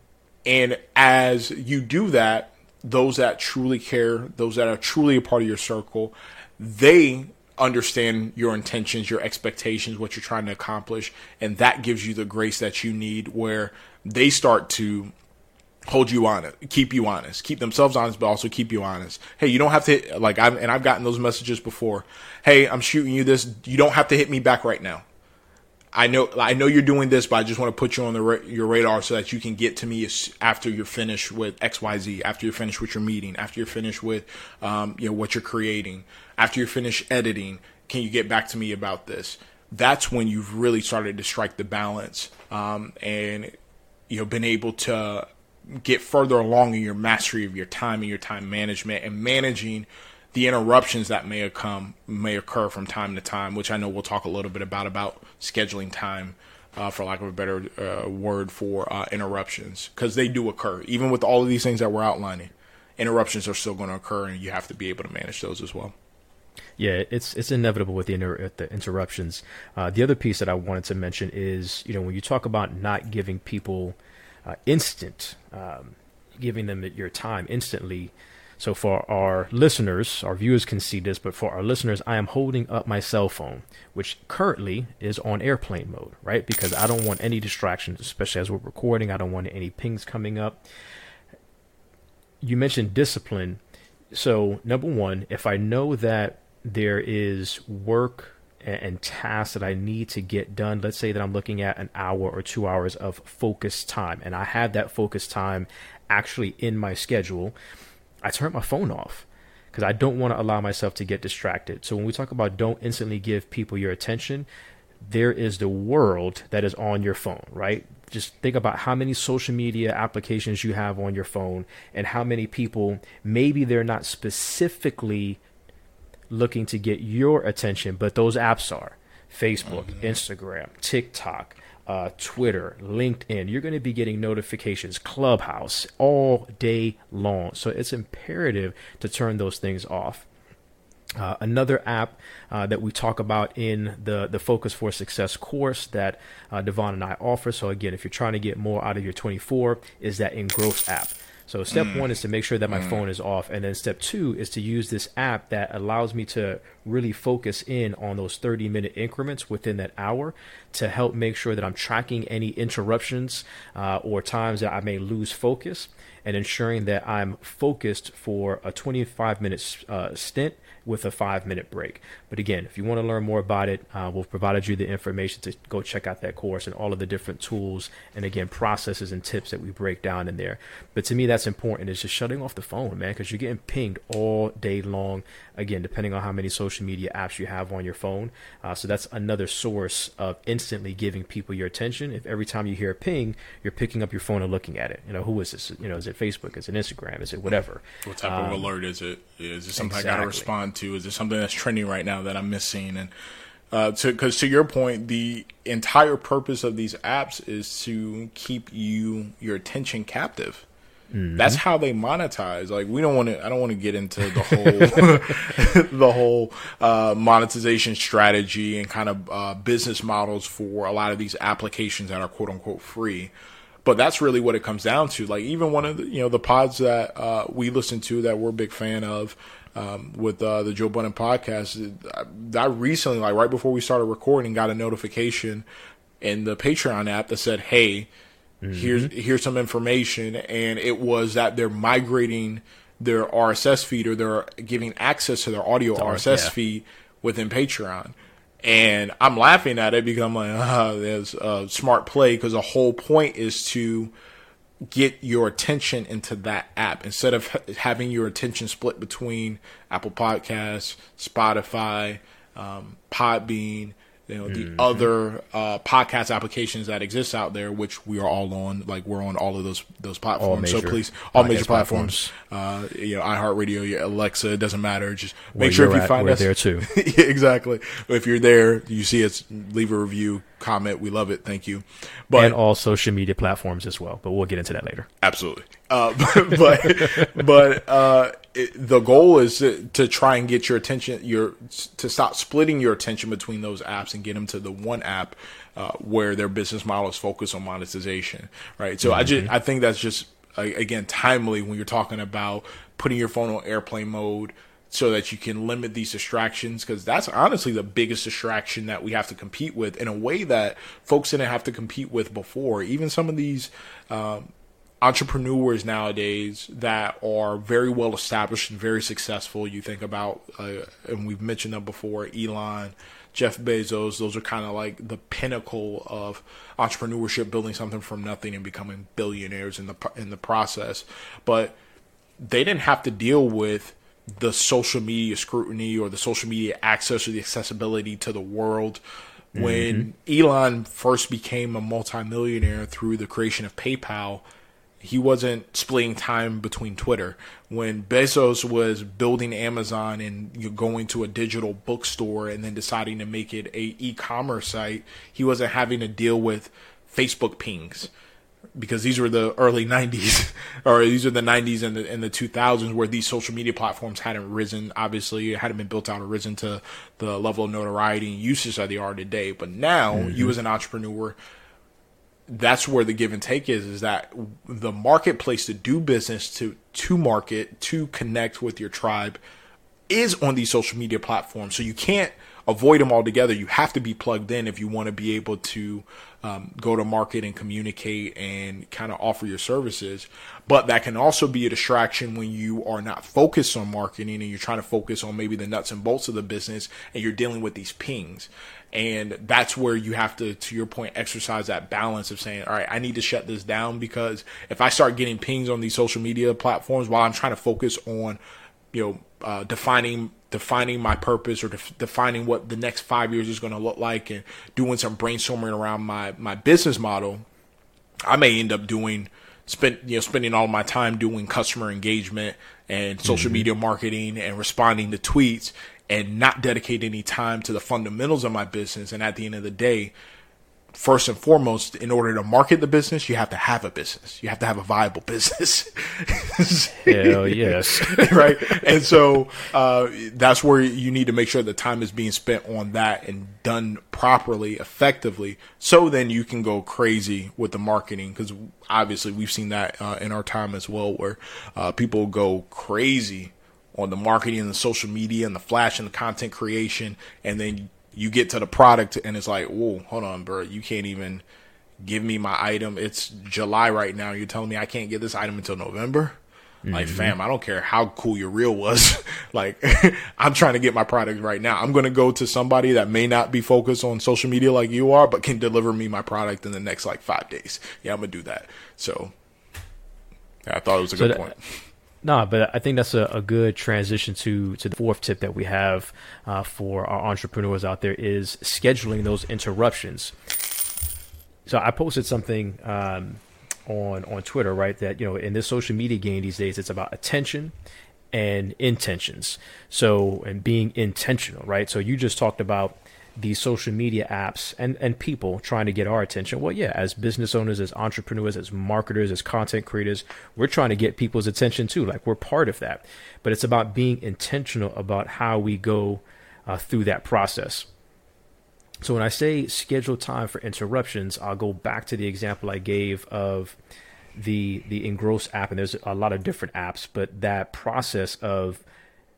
S2: And as you do that, those that truly care, those that are truly a part of your circle, they understand your intentions, your expectations, what you're trying to accomplish, and that gives you the grace that you need where they start to hold you honest, keep you honest, keep themselves honest, but also keep you honest. Hey, you don't have to like I've and I've gotten those messages before. Hey, I'm shooting you this. You don't have to hit me back right now. I know I know you're doing this, but I just want to put you on the your radar so that you can get to me after you're finished with X Y Z, after you're finished with your meeting, after you're finished with um, you know what you're creating, after you're finished editing. Can you get back to me about this? That's when you've really started to strike the balance um, and you know been able to get further along in your mastery of your time and your time management and managing the interruptions that may come may occur from time to time, which I know we'll talk a little bit about about scheduling time, uh, for lack of a better uh, word for uh, interruptions, because they do occur. Even with all of these things that we're outlining, interruptions are still going to occur, and you have to be able to manage those as well.
S1: Yeah, it's it's inevitable with the inter- the interruptions. Uh, the other piece that I wanted to mention is, you know, when you talk about not giving people uh, instant, um, giving them your time instantly so for our listeners, our viewers can see this, but for our listeners, I am holding up my cell phone, which currently is on airplane mode, right? Because I don't want any distractions, especially as we're recording. I don't want any pings coming up. You mentioned discipline. So, number one, if I know that there is work and tasks that I need to get done. Let's say that I'm looking at an hour or two hours of focus time, and I have that focus time actually in my schedule. I turn my phone off because I don't want to allow myself to get distracted. So when we talk about don't instantly give people your attention, there is the world that is on your phone, right? Just think about how many social media applications you have on your phone and how many people maybe they're not specifically looking to get your attention, but those apps are Facebook, mm-hmm. Instagram, TikTok, uh, Twitter, LinkedIn. You're going to be getting notifications, Clubhouse all day long. So it's imperative to turn those things off. Uh, another app uh, that we talk about in the, the Focus for Success course that uh, Devon and I offer. So, again, if you're trying to get more out of your 24, is that Engross app. So step mm. one is to make sure that my mm. phone is off, and then step two is to use this app that allows me to really focus in on those 30 minute increments within that hour to help make sure that I'm tracking any interruptions uh, or times that I may lose focus and ensuring that I'm focused for a 25 minute uh, stint with a five minute break. But again, if you want to learn more about it, uh, we've provided you the information to go check out that course and all of the different tools and again, processes and tips that we break down in there. But to me, that's important is just shutting off the phone, man, because you're getting pinged all day long. Again, depending on how many social media apps you have on your phone. Uh, so that's another source of instantly giving people your attention. If every time you hear a ping, you're picking up your phone and looking at it. You know, who is this? You know, is it Facebook? Is it Instagram? Is it whatever?
S2: What type um, of alert is it? Is it something exactly. I got to respond to? Is there something that's trending right now that I'm missing? And uh, to because to your point, the entire purpose of these apps is to keep you your attention captive. Mm-hmm. That's how they monetize. Like we don't want to. I don't want to get into the whole the whole uh, monetization strategy and kind of uh, business models for a lot of these applications that are quote unquote free. But that's really what it comes down to. Like even one of the you know the pods that uh, we listen to that we're a big fan of um, with uh, the Joe Budden podcast. I, I recently, like right before we started recording, got a notification in the Patreon app that said, "Hey, mm-hmm. here's here's some information," and it was that they're migrating their RSS feed or they're giving access to their audio RSS yeah. feed within Patreon. And I'm laughing at it because I'm like, ah, there's a smart play because the whole point is to get your attention into that app. Instead of having your attention split between Apple Podcasts, Spotify, um, Podbean, you know the mm-hmm. other uh, podcast applications that exist out there, which we are all on. Like we're on all of those those platforms. So please, all major platforms. platforms. Uh, you know, iHeartRadio, Alexa, it doesn't matter. Just make Where sure if you find
S1: we're
S2: us
S1: there too.
S2: yeah, exactly. If you're there, you see us, leave a review, comment. We love it. Thank you.
S1: But and all social media platforms as well. But we'll get into that later.
S2: Absolutely. Uh, but but uh, it, the goal is to, to, try and get your attention, your to stop splitting your attention between those apps and get them to the one app uh, where their business model is focused on monetization, right? So mm-hmm. I just I think that's just again timely when you're talking about putting your phone on airplane mode so that you can limit these distractions because that's honestly the biggest distraction that we have to compete with in a way that folks didn't have to compete with before even some of these um, entrepreneurs nowadays that are very well established and very successful. You think about, uh, and we've mentioned them before, Elon, Jeff Bezos. Those are kind of like the pinnacle of entrepreneurship, building something from nothing and becoming billionaires in the in the process. But they didn't have to deal with the social media scrutiny or the social media access or the accessibility to the world. When mm-hmm. Elon first became a multimillionaire through the creation of PayPal, he wasn't splitting time between Twitter. When Bezos was building Amazon and going to a digital bookstore and then deciding to make it a e-commerce site, he wasn't having to deal with Facebook pings because these were the early 90s or these are the 90s and the, and the 2000s where these social media platforms hadn't risen obviously it hadn't been built out or risen to the level of notoriety and usage that they are today but now mm-hmm. you as an entrepreneur that's where the give and take is is that the marketplace to do business to to market to connect with your tribe is on these social media platforms. So you can't avoid them altogether. You have to be plugged in if you want to be able to um, go to market and communicate and kind of offer your services. But that can also be a distraction when you are not focused on marketing and you're trying to focus on maybe the nuts and bolts of the business and you're dealing with these pings. And that's where you have to, to your point, exercise that balance of saying, all right, I need to shut this down because if I start getting pings on these social media platforms while I'm trying to focus on, you know, uh, defining defining my purpose or def- defining what the next five years is going to look like and doing some brainstorming around my my business model, I may end up doing spend you know spending all my time doing customer engagement and social mm-hmm. media marketing and responding to tweets and not dedicate any time to the fundamentals of my business. And at the end of the day, first and foremost, in order to market the business, you have to have a business. You have to have a viable business.
S1: Hell yes.
S2: right. And so uh, that's where you need to make sure the time is being spent on that and done properly, effectively. So then you can go crazy with the marketing because obviously we've seen that uh, in our time as well, where uh, people go crazy on the marketing and the social media and the flash and the content creation, and then you get to the product and it's like, whoa, hold on, bro, you can't even give me my item. It's July right now. You're telling me I can't get this item until November? Mm-hmm. Like, fam, I don't care how cool your reel was. like, I'm trying to get my product right now. I'm going to go to somebody that may not be focused on social media like you are, but can deliver me my product in the next like five days. Yeah, I'm going to do that. So, yeah, I thought it was a so good that, point
S1: No, but I think that's a, a, good transition to to the fourth tip that we have uh, for our entrepreneurs out there is scheduling those interruptions. So I posted something um, on on Twitter, right? That you know, in this social media game these days, it's about attention and intentions. So and being intentional, right? So you just talked about these social media apps and, and people trying to get our attention. Well, yeah, as business owners, as entrepreneurs, as marketers, as content creators, we're trying to get people's attention too. Like we're part of that. But it's about being intentional about how we go uh, through that process. So when I say schedule time for interruptions, I'll go back to the example I gave of the the Engross app, and there's a lot of different apps, but that process of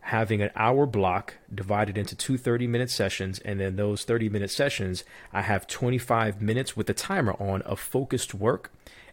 S1: having an hour block divided into two 30 minute sessions and then those 30 minute sessions i have 25 minutes with the timer on of focused work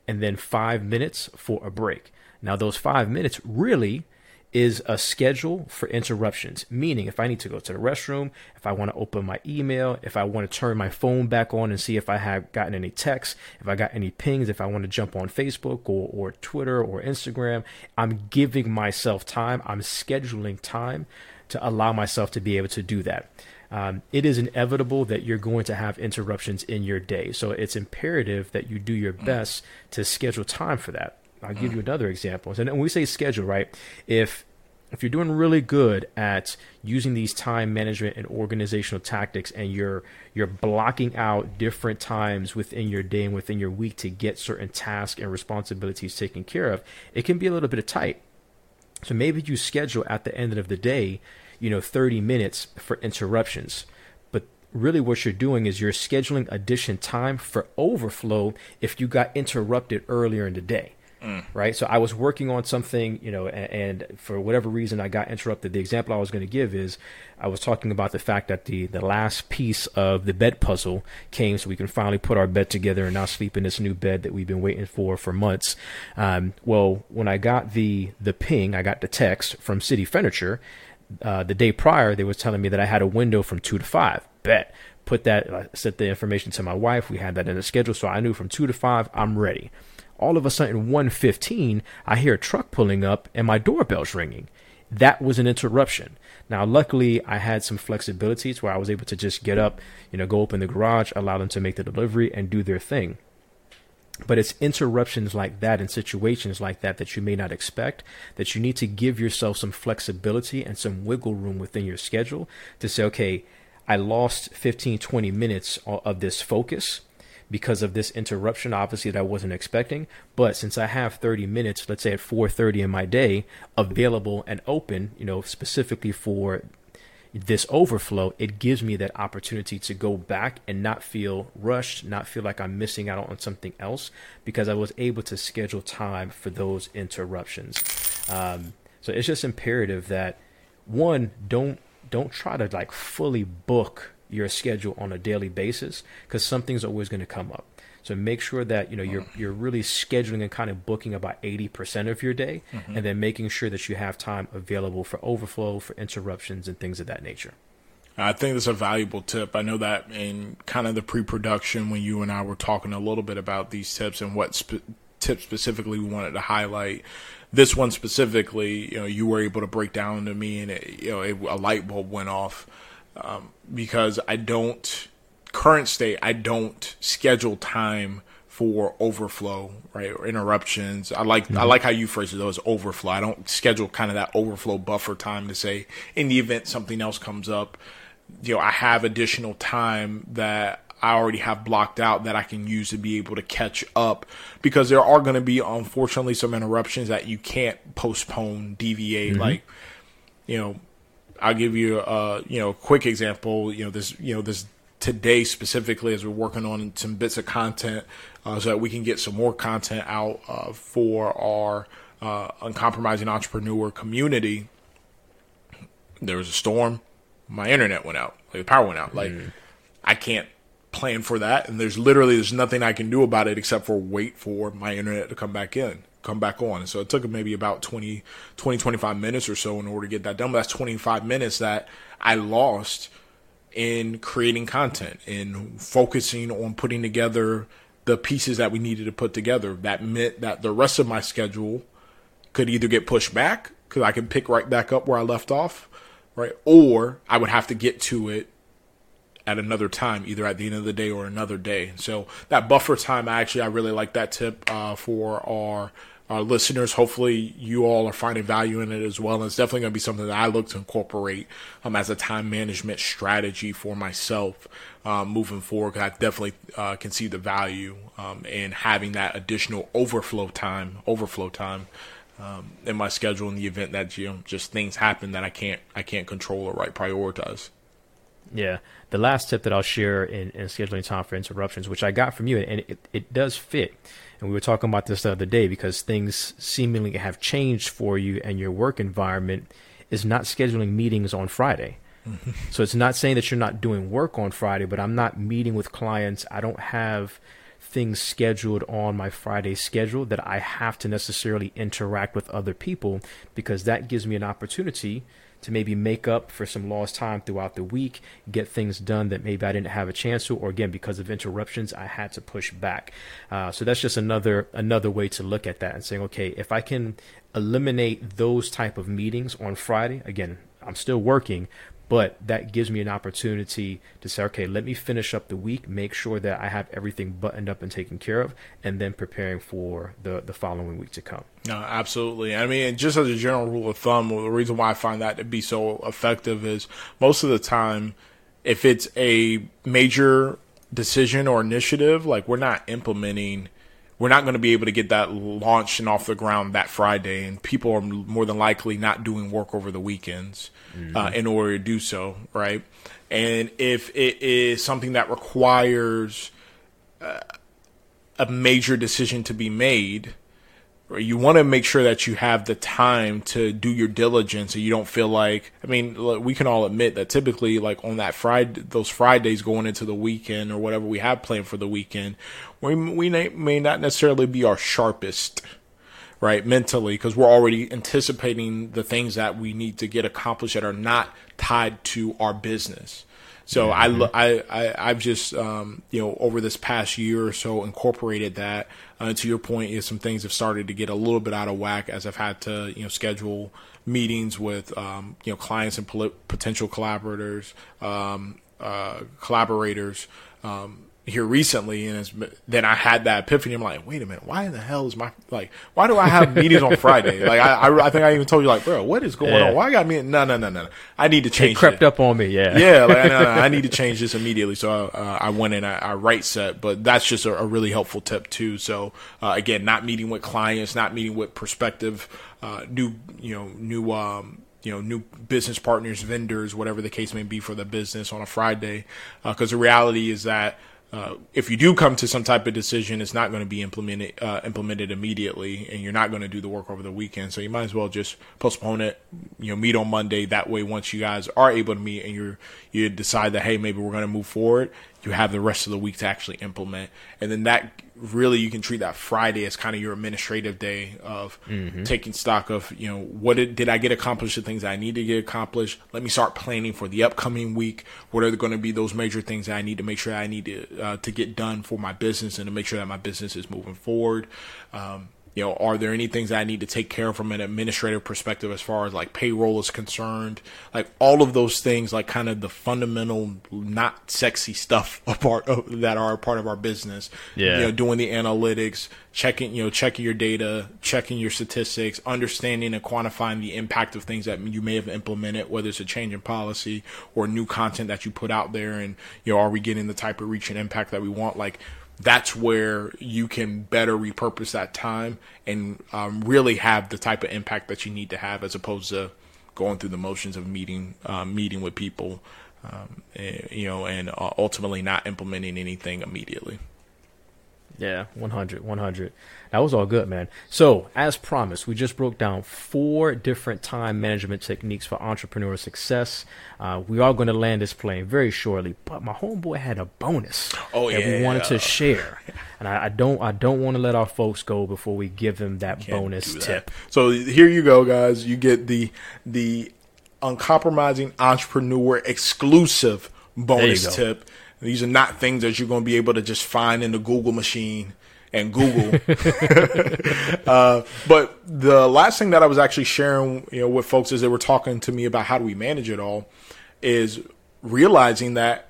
S1: and then five minutes for a break. Now those five minutes really is a schedule for interruptions. Meaning, if I need to go to the restroom, if I want to open my email, if I want to turn my phone back on and see if I have gotten any texts, if I got any pings, if I want to jump on Facebook or, or Twitter or Instagram, I'm giving myself time. I'm scheduling time to allow myself to be able to do that. Um, it is inevitable that you're going to have interruptions in your day. So it's imperative that you do your best to schedule time for that. I'll give you another example. And when we say schedule, right? If if you're doing really good at using these time management and organizational tactics and you're you're blocking out different times within your day and within your week to get certain tasks and responsibilities taken care of, it can be a little bit of tight. So maybe you schedule at the end of the day, you know, 30 minutes for interruptions. But really what you're doing is you're scheduling addition time for overflow if you got interrupted earlier in the day. Mm. Right. So I was working on something, you know, and, and, for whatever reason I got interrupted. The example I was going to give is I was talking about the fact that the, the last piece of the bed puzzle came so we can finally put our bed together and now sleep in this new bed that we've been waiting for for months. Um, well, when I got the, the ping, I got the text from City Furniture. Uh, the day prior, they was telling me that I had a window from two to five. Bet. Put that, I sent the information to my wife. We had that in the schedule. So I knew from two to five, I'm ready all of a sudden 115 i hear a truck pulling up and my doorbell's ringing. That was an interruption. Now luckily i had some flexibility to where i was able to just get up you know go open the garage allow them to make the delivery and do their thing. But it's interruptions like that and situations like that that you may not expect that you need to give yourself some flexibility and some wiggle room within your schedule to say okay i lost 15 20 minutes of this focus because of this interruption obviously that I wasn't expecting. But since I have 30 minutes let's say at 4:30 in my day available and open you know specifically for this overflow it gives me that opportunity to go back and not feel rushed not feel like I'm missing out on something else because I was able to schedule time for those interruptions. Um, so it's just imperative that one don't don't try to like fully book your schedule on a daily basis because something's always going to come up. So make sure that you know you're you're really scheduling and kind of booking about eighty percent of your day, mm-hmm. and then making sure that you have time available for overflow, for interruptions, and things of that nature.
S2: I think that's a valuable tip. I know that in kind of the pre-production when you and I were talking a little bit about these tips and what sp- tips specifically we wanted to highlight. This one specifically, you know, you were able to break down to me, and it, you know, it, a light bulb went off um, because I don't current state I don't schedule time for overflow right or interruptions. I like mm-hmm. I like how you phrase it though as overflow. I don't schedule kind of that overflow buffer time to say in the event something else comes up, you know I have additional time that I already have blocked out that I can use to be able to catch up because there are going to be unfortunately some interruptions that you can't postpone, deviate. Mm-hmm. Like, you know, I'll give you a you know quick example. You know this you know this today specifically as we're working on some bits of content uh, so that we can get some more content out uh, for our uh, uncompromising entrepreneur community. There was a storm. My internet went out. Like the power went out. Like mm. I can't plan for that, and there's literally there's nothing I can do about it except for wait for my internet to come back in come back on. And So it took maybe about 20, 20, 25 minutes or so in order to get that done. But that's 25 minutes that I lost in creating content, in focusing on putting together the pieces that we needed to put together. That meant that the rest of my schedule, could either get pushed back because I can pick right back up where I left off, right? Or I would have to get to it at another time, either at the end of the day or another day. So that buffer time, actually, I really like that tip uh, for our our listeners. Hopefully, you all are finding value in it as well. And it's definitely going to be something that I look to incorporate um, as a time management strategy for myself um, moving forward. I definitely uh, can see the value um, in having that additional overflow time, overflow time. Um, in my schedule in the event that you know just things happen that I can't I can't control or right prioritize.
S1: Yeah, the last tip that I'll share in, in scheduling time for interruptions, which I got from you, and it, it does fit. And we were talking about this the other day because things seemingly have changed for you and your work environment is not scheduling meetings on Friday. Mm-hmm. So it's not saying that you're not doing work on Friday, but I'm not meeting with clients. I don't have things scheduled on my Friday schedule that I have to necessarily interact with other people because that gives me an opportunity to maybe make up for some lost time throughout the week, get things done that maybe I didn't have a chance to, or again because of interruptions, I had to push back. Uh, so that's just another another way to look at that and saying, okay, if I can eliminate those type of meetings on Friday, again, I'm still working, but that gives me an opportunity to say, okay, let me finish up the week, make sure that I have everything buttoned up and taken care of, and then preparing for the, the following week to come.
S2: No, absolutely. I mean, just as a general rule of thumb, the reason why I find that to be so effective is most of the time, if it's a major decision or initiative, like we're not implementing we're not going to be able to get that launched and off the ground that Friday, and people are more than likely not doing work over the weekends mm-hmm. uh, in order to do so, right? And if it is something that requires uh, a major decision to be made, you want to make sure that you have the time to do your diligence so you don't feel like i mean we can all admit that typically like on that friday those fridays going into the weekend or whatever we have planned for the weekend we, we may not necessarily be our sharpest right mentally because we're already anticipating the things that we need to get accomplished that are not tied to our business so mm-hmm. I, I, I've just, um, you know, over this past year or so incorporated that. Uh, to your point, is some things have started to get a little bit out of whack as I've had to, you know, schedule meetings with, um, you know, clients and pol- potential collaborators, um, uh, collaborators, um, here recently, and then I had that epiphany. I'm like, wait a minute, why in the hell is my like? Why do I have meetings on Friday? Like, I, I, I think I even told you, like, bro, what is going yeah. on? Why I got me? No, no, no, no. I need to change.
S1: It crept it. up on me, yeah,
S2: yeah. Like, no, no, I need to change this immediately. So uh, I went in, I, I right set, but that's just a, a really helpful tip too. So uh, again, not meeting with clients, not meeting with prospective uh, new, you know, new. Um, you know, new business partners, vendors, whatever the case may be for the business on a Friday. Because uh, the reality is that uh, if you do come to some type of decision, it's not going to be implemented uh, implemented immediately, and you're not going to do the work over the weekend. So you might as well just postpone it. You know, meet on Monday. That way, once you guys are able to meet and you you decide that hey, maybe we're going to move forward, you have the rest of the week to actually implement, and then that really you can treat that Friday as kind of your administrative day of mm-hmm. taking stock of you know what did, did I get accomplished the things I need to get accomplished. Let me start planning for the upcoming week. What are going to be those major things that I need to make sure I need to uh, to get done for my business and to make sure that my business is moving forward. Um, you know, are there any things I need to take care of from an administrative perspective as far as like payroll is concerned? Like all of those things, like kind of the fundamental, not sexy stuff apart of, that are a part of our business. Yeah. You know, doing the analytics, checking, you know, checking your data, checking your statistics, understanding and quantifying the impact of things that you may have implemented, whether it's a change in policy or new content that you put out there. And, you know, are we getting the type of reach and impact that we want? Like, that's where you can better repurpose that time and um, really have the type of impact that you need to have as opposed to going through the motions of meeting um, meeting with people um, and, you know and uh, ultimately not implementing anything immediately.
S1: Yeah 100 100 that was all good, man. So, as promised, we just broke down four different time management techniques for entrepreneur success. Uh, we are going to land this plane very shortly, but my homeboy had a bonus
S2: oh,
S1: that
S2: yeah.
S1: we wanted to share, and I, I don't, I don't want to let our folks go before we give them that
S2: Can't
S1: bonus
S2: that.
S1: tip.
S2: So here you go, guys. You get the the uncompromising entrepreneur exclusive bonus tip. These are not things that you're going to be able to just find in the Google machine and Google. uh, but the last thing that I was actually sharing, you know, with folks as they were talking to me about how do we manage it all, is realizing that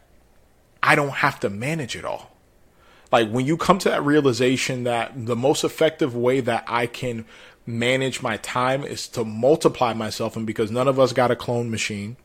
S2: I don't have to manage it all. Like when you come to that realization that the most effective way that I can manage my time is to multiply myself, and because none of us got a clone machine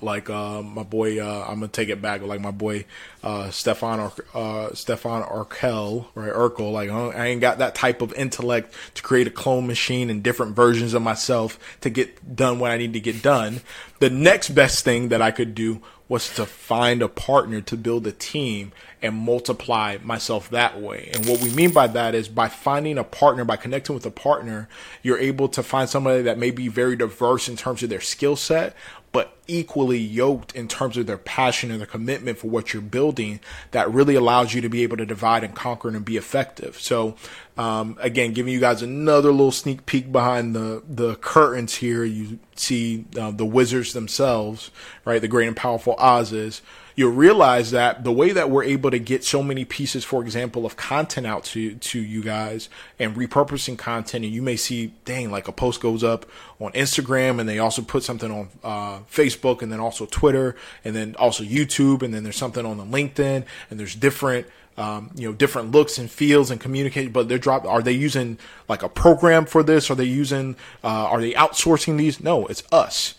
S2: like uh, my boy, uh, I'm gonna take it back. Like my boy uh, Stefan or uh, Stefan Urkel, right? Urkel. Like I ain't got that type of intellect to create a clone machine and different versions of myself to get done what I need to get done. The next best thing that I could do was to find a partner to build a team and multiply myself that way. And what we mean by that is by finding a partner, by connecting with a partner, you're able to find somebody that may be very diverse in terms of their skill set, but equally yoked in terms of their passion and their commitment for what you're building that really allows you to be able to divide and conquer and be effective. So, um, again, giving you guys another little sneak peek behind the, the curtains here, you see uh, the wizards themselves, right? The great and powerful Oz's you'll realize that the way that we're able to get so many pieces, for example, of content out to, to you guys and repurposing content, and you may see, dang, like a post goes up on Instagram and they also put something on uh, Facebook and then also Twitter and then also YouTube and then there's something on the LinkedIn and there's different um, you know, different looks and feels and communicate, but they're drop. Are they using like a program for this? Are they using, uh, are they outsourcing these? No, it's us.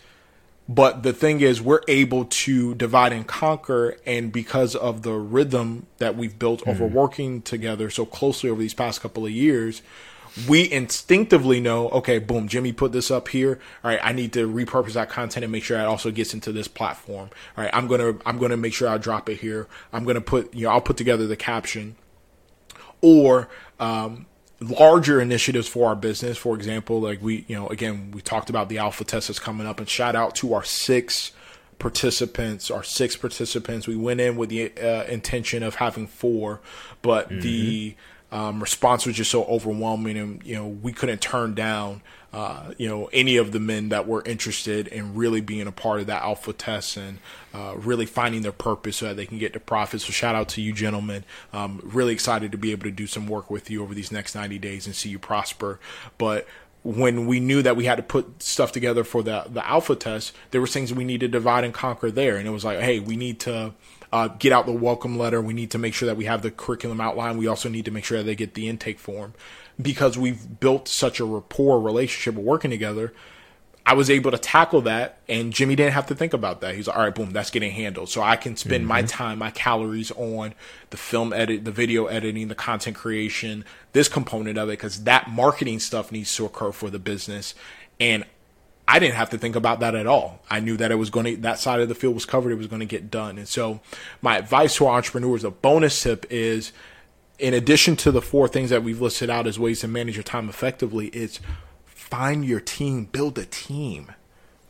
S2: But the thing is, we're able to divide and conquer. And because of the rhythm that we've built mm-hmm. over working together so closely over these past couple of years, we instinctively know, okay, boom, Jimmy put this up here. All right, I need to repurpose that content and make sure it also gets into this platform. All right, I'm gonna I'm gonna make sure I drop it here. I'm gonna put you know I'll put together the caption, or um, larger initiatives for our business. For example, like we, you know, again, we talked about the alpha test that's coming up and shout out to our six participants, our six participants. We went in with the uh, intention of having four, but mm-hmm. the um, response was just so overwhelming and, you know, we couldn't turn down uh, you know, any of the men that were interested in really being a part of that alpha test and uh, really finding their purpose so that they can get to profit. So shout out to you, gentlemen. Um, really excited to be able to do some work with you over these next 90 days and see you prosper. But when we knew that we had to put stuff together for the the alpha test, there were things we needed to divide and conquer there, and it was like, hey, we need to. Uh, get out the welcome letter. We need to make sure that we have the curriculum outline. We also need to make sure that they get the intake form because we've built such a rapport relationship of working together. I was able to tackle that, and Jimmy didn't have to think about that. He's like, all right, boom, that's getting handled. So I can spend mm-hmm. my time, my calories on the film edit, the video editing, the content creation, this component of it, because that marketing stuff needs to occur for the business. And I didn't have to think about that at all. I knew that it was going to, that side of the field was covered. It was going to get done. And so my advice to our entrepreneurs, a bonus tip is in addition to the four things that we've listed out as ways to manage your time effectively, it's find your team, build a team.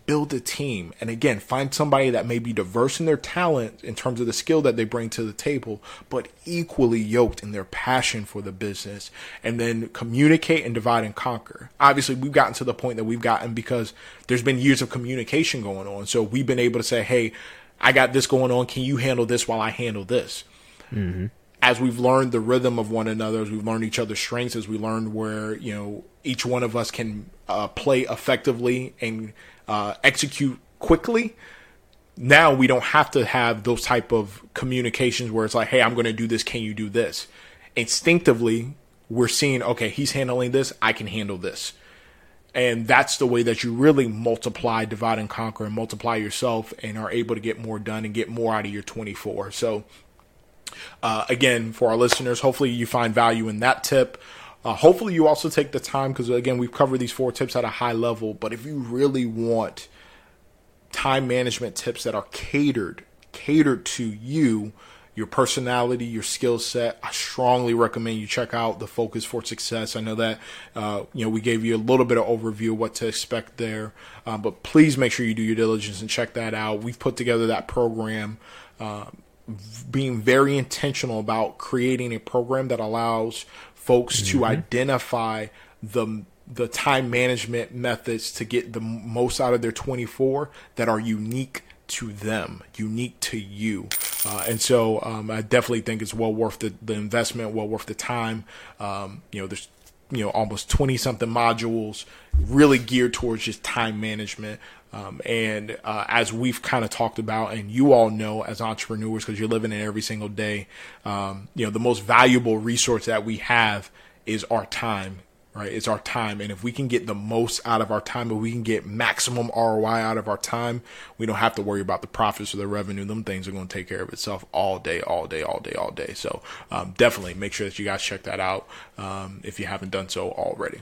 S2: Build a team. And again, find somebody that may be diverse in their talent in terms of the skill that they bring to the table, but equally yoked in their passion for the business. And then communicate and divide and conquer. Obviously, we've gotten to the point that we've gotten because there's been years of communication going on. So we've been able to say, hey, I got this going on. Can you handle this while I handle this? Mm-hmm as we've learned the rhythm of one another, as we've learned each other's strengths, as we learned where you know each one of us can uh, play effectively and uh, execute quickly. Now we don't have to have those type of communications where it's like, "Hey, I'm going to do this. Can you do this?" Instinctively, we're seeing, "Okay, he's handling this. I can handle this." And that's the way that you really multiply, divide, and conquer, and multiply yourself, and are able to get more done and get more out of your 24. So uh, again, for our listeners, hopefully you find value in that tip. Uh, hopefully you also take the time because again we've covered these four tips at a high level. But if you really want time management tips that are catered catered to you, your personality, your skill set, I strongly recommend you check out the Focus for Success. I know that uh, you know we gave you a little bit of overview of what to expect there, uh, but please make sure you do your diligence and check that out. We've put together that program. Uh, being very intentional about creating a program that allows folks mm-hmm. to identify the the time management methods to get the most out of their 24 that are unique to them, unique to you. Uh, and so um, I definitely think it's well worth the, the investment, well worth the time. Um, you know, there's you know almost 20 something modules really geared towards just time management um, and uh, as we've kind of talked about and you all know as entrepreneurs because you're living it every single day um, you know the most valuable resource that we have is our time right? It's our time. And if we can get the most out of our time, if we can get maximum ROI out of our time, we don't have to worry about the profits or the revenue. Them things are going to take care of itself all day, all day, all day, all day. So um, definitely make sure that you guys check that out um, if you haven't done so already.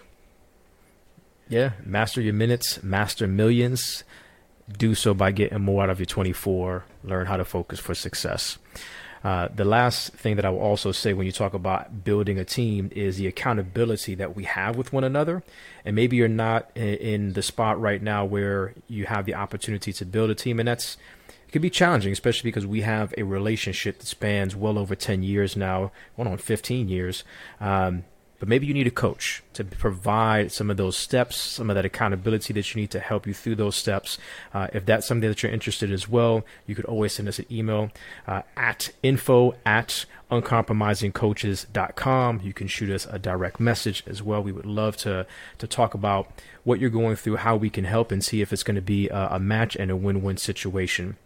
S1: Yeah, master your minutes, master millions. Do so by getting more out of your 24. Learn how to focus for success. Uh, the last thing that I will also say when you talk about building a team is the accountability that we have with one another. And maybe you're not in, in the spot right now where you have the opportunity to build a team, and that's it can be challenging, especially because we have a relationship that spans well over 10 years now, going on 15 years. Um, but maybe you need a coach to provide some of those steps, some of that accountability that you need to help you through those steps. Uh, if that's something that you're interested in as well, you could always send us an email uh, at info at uncompromisingcoaches.com. You can shoot us a direct message as well. We would love to to talk about what you're going through, how we can help, and see if it's going to be a, a match and a win-win situation.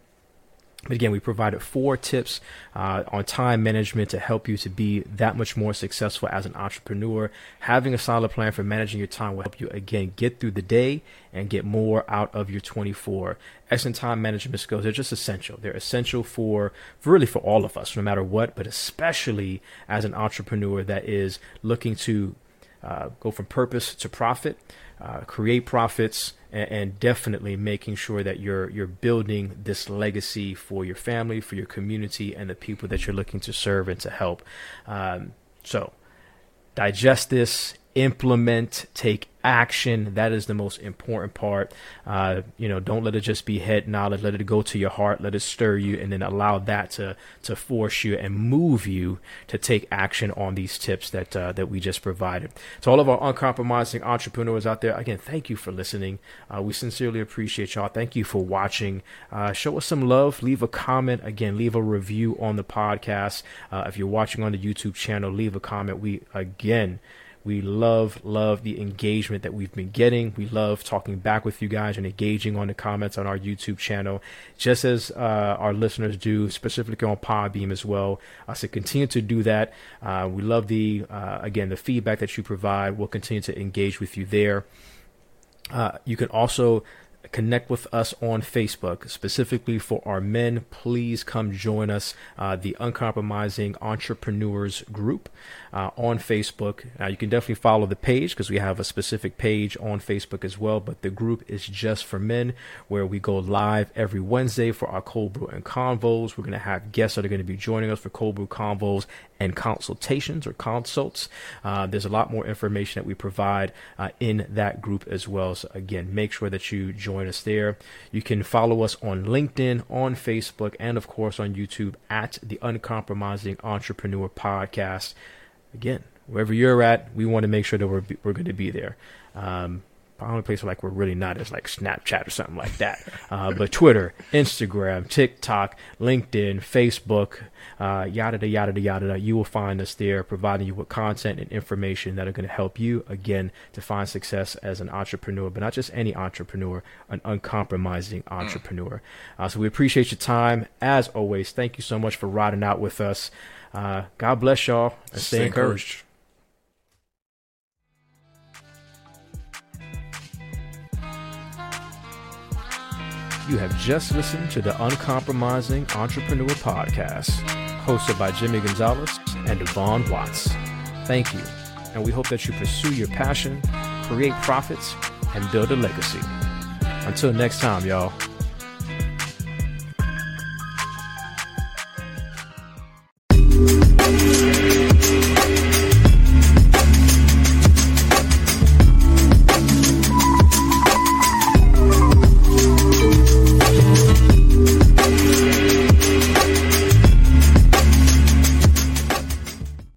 S1: But again, we provided four tips uh, on time management to help you to be that much more successful as an entrepreneur. Having a solid plan for managing your time will help you, again, get through the day and get more out of your 24. Excellent time management skills, they're just essential. They're essential for, for really for all of us, no matter what, but especially as an entrepreneur that is looking to uh, go from purpose to profit, uh, create profits, and, and, definitely making sure that you're you're building this legacy for your family, for your community, and the people that you're looking to serve and to help. Um, so, digest this, implement, take action. That is the most important part. Uh, you know, don't let it just be head knowledge. Let it go to your heart. Let it stir you, and then allow that to to force you and move you to take action on these tips that uh, that we just provided. To all of our uncompromising entrepreneurs out there, again, thank you for listening. Uh, we sincerely appreciate y'all. Thank you for watching. Uh, show us some love. Leave a comment. Again, leave a review on the podcast. Uh, if you're watching on the YouTube channel, leave a comment. We again we love, love the engagement that we've been getting. We love talking back with you guys and engaging on the comments on our YouTube channel, just as uh, our listeners do, specifically on Podbean as well. Uh, so continue to do that. Uh, we love the, uh, again, the feedback that you provide. We'll continue to engage with you there. Uh, you can also connect with us on Facebook, specifically for our men. Please come join us, uh, the Uncompromising Entrepreneurs Group uh, on Facebook. Uh, you can definitely follow the page because we have a specific page on Facebook as well. But the group is just for men, where we go live every Wednesday for our cold brew and convos. We're going to have guests that are going to be joining us for cold brew convos and consultations or consults. Uh, there's a lot more information that we provide uh, in that group as well. So again, make sure that you join us there. You can follow us on LinkedIn, on Facebook, and of course on YouTube at the Uncompromising Entrepreneur Podcast. Again, wherever you're at, we want to make sure that we're we're going to be there. Um, only place where like we're really not is like Snapchat or something like that. Uh, but Twitter, Instagram, TikTok, LinkedIn, Facebook, uh, yada yada yada. You will find us there, providing you with content and information that are going to help you again to find success as an entrepreneur, but not just any entrepreneur, an uncompromising mm. entrepreneur. Uh, so we appreciate your time as always. Thank you so much for riding out with us. Uh, God bless y'all and stay, stay encouraged. encouraged. You have just listened to the Uncompromising Entrepreneur Podcast, hosted by Jimmy Gonzalez and Yvonne Watts. Thank you, and we hope that you pursue your passion, create profits, and build a legacy. Until next time, y'all.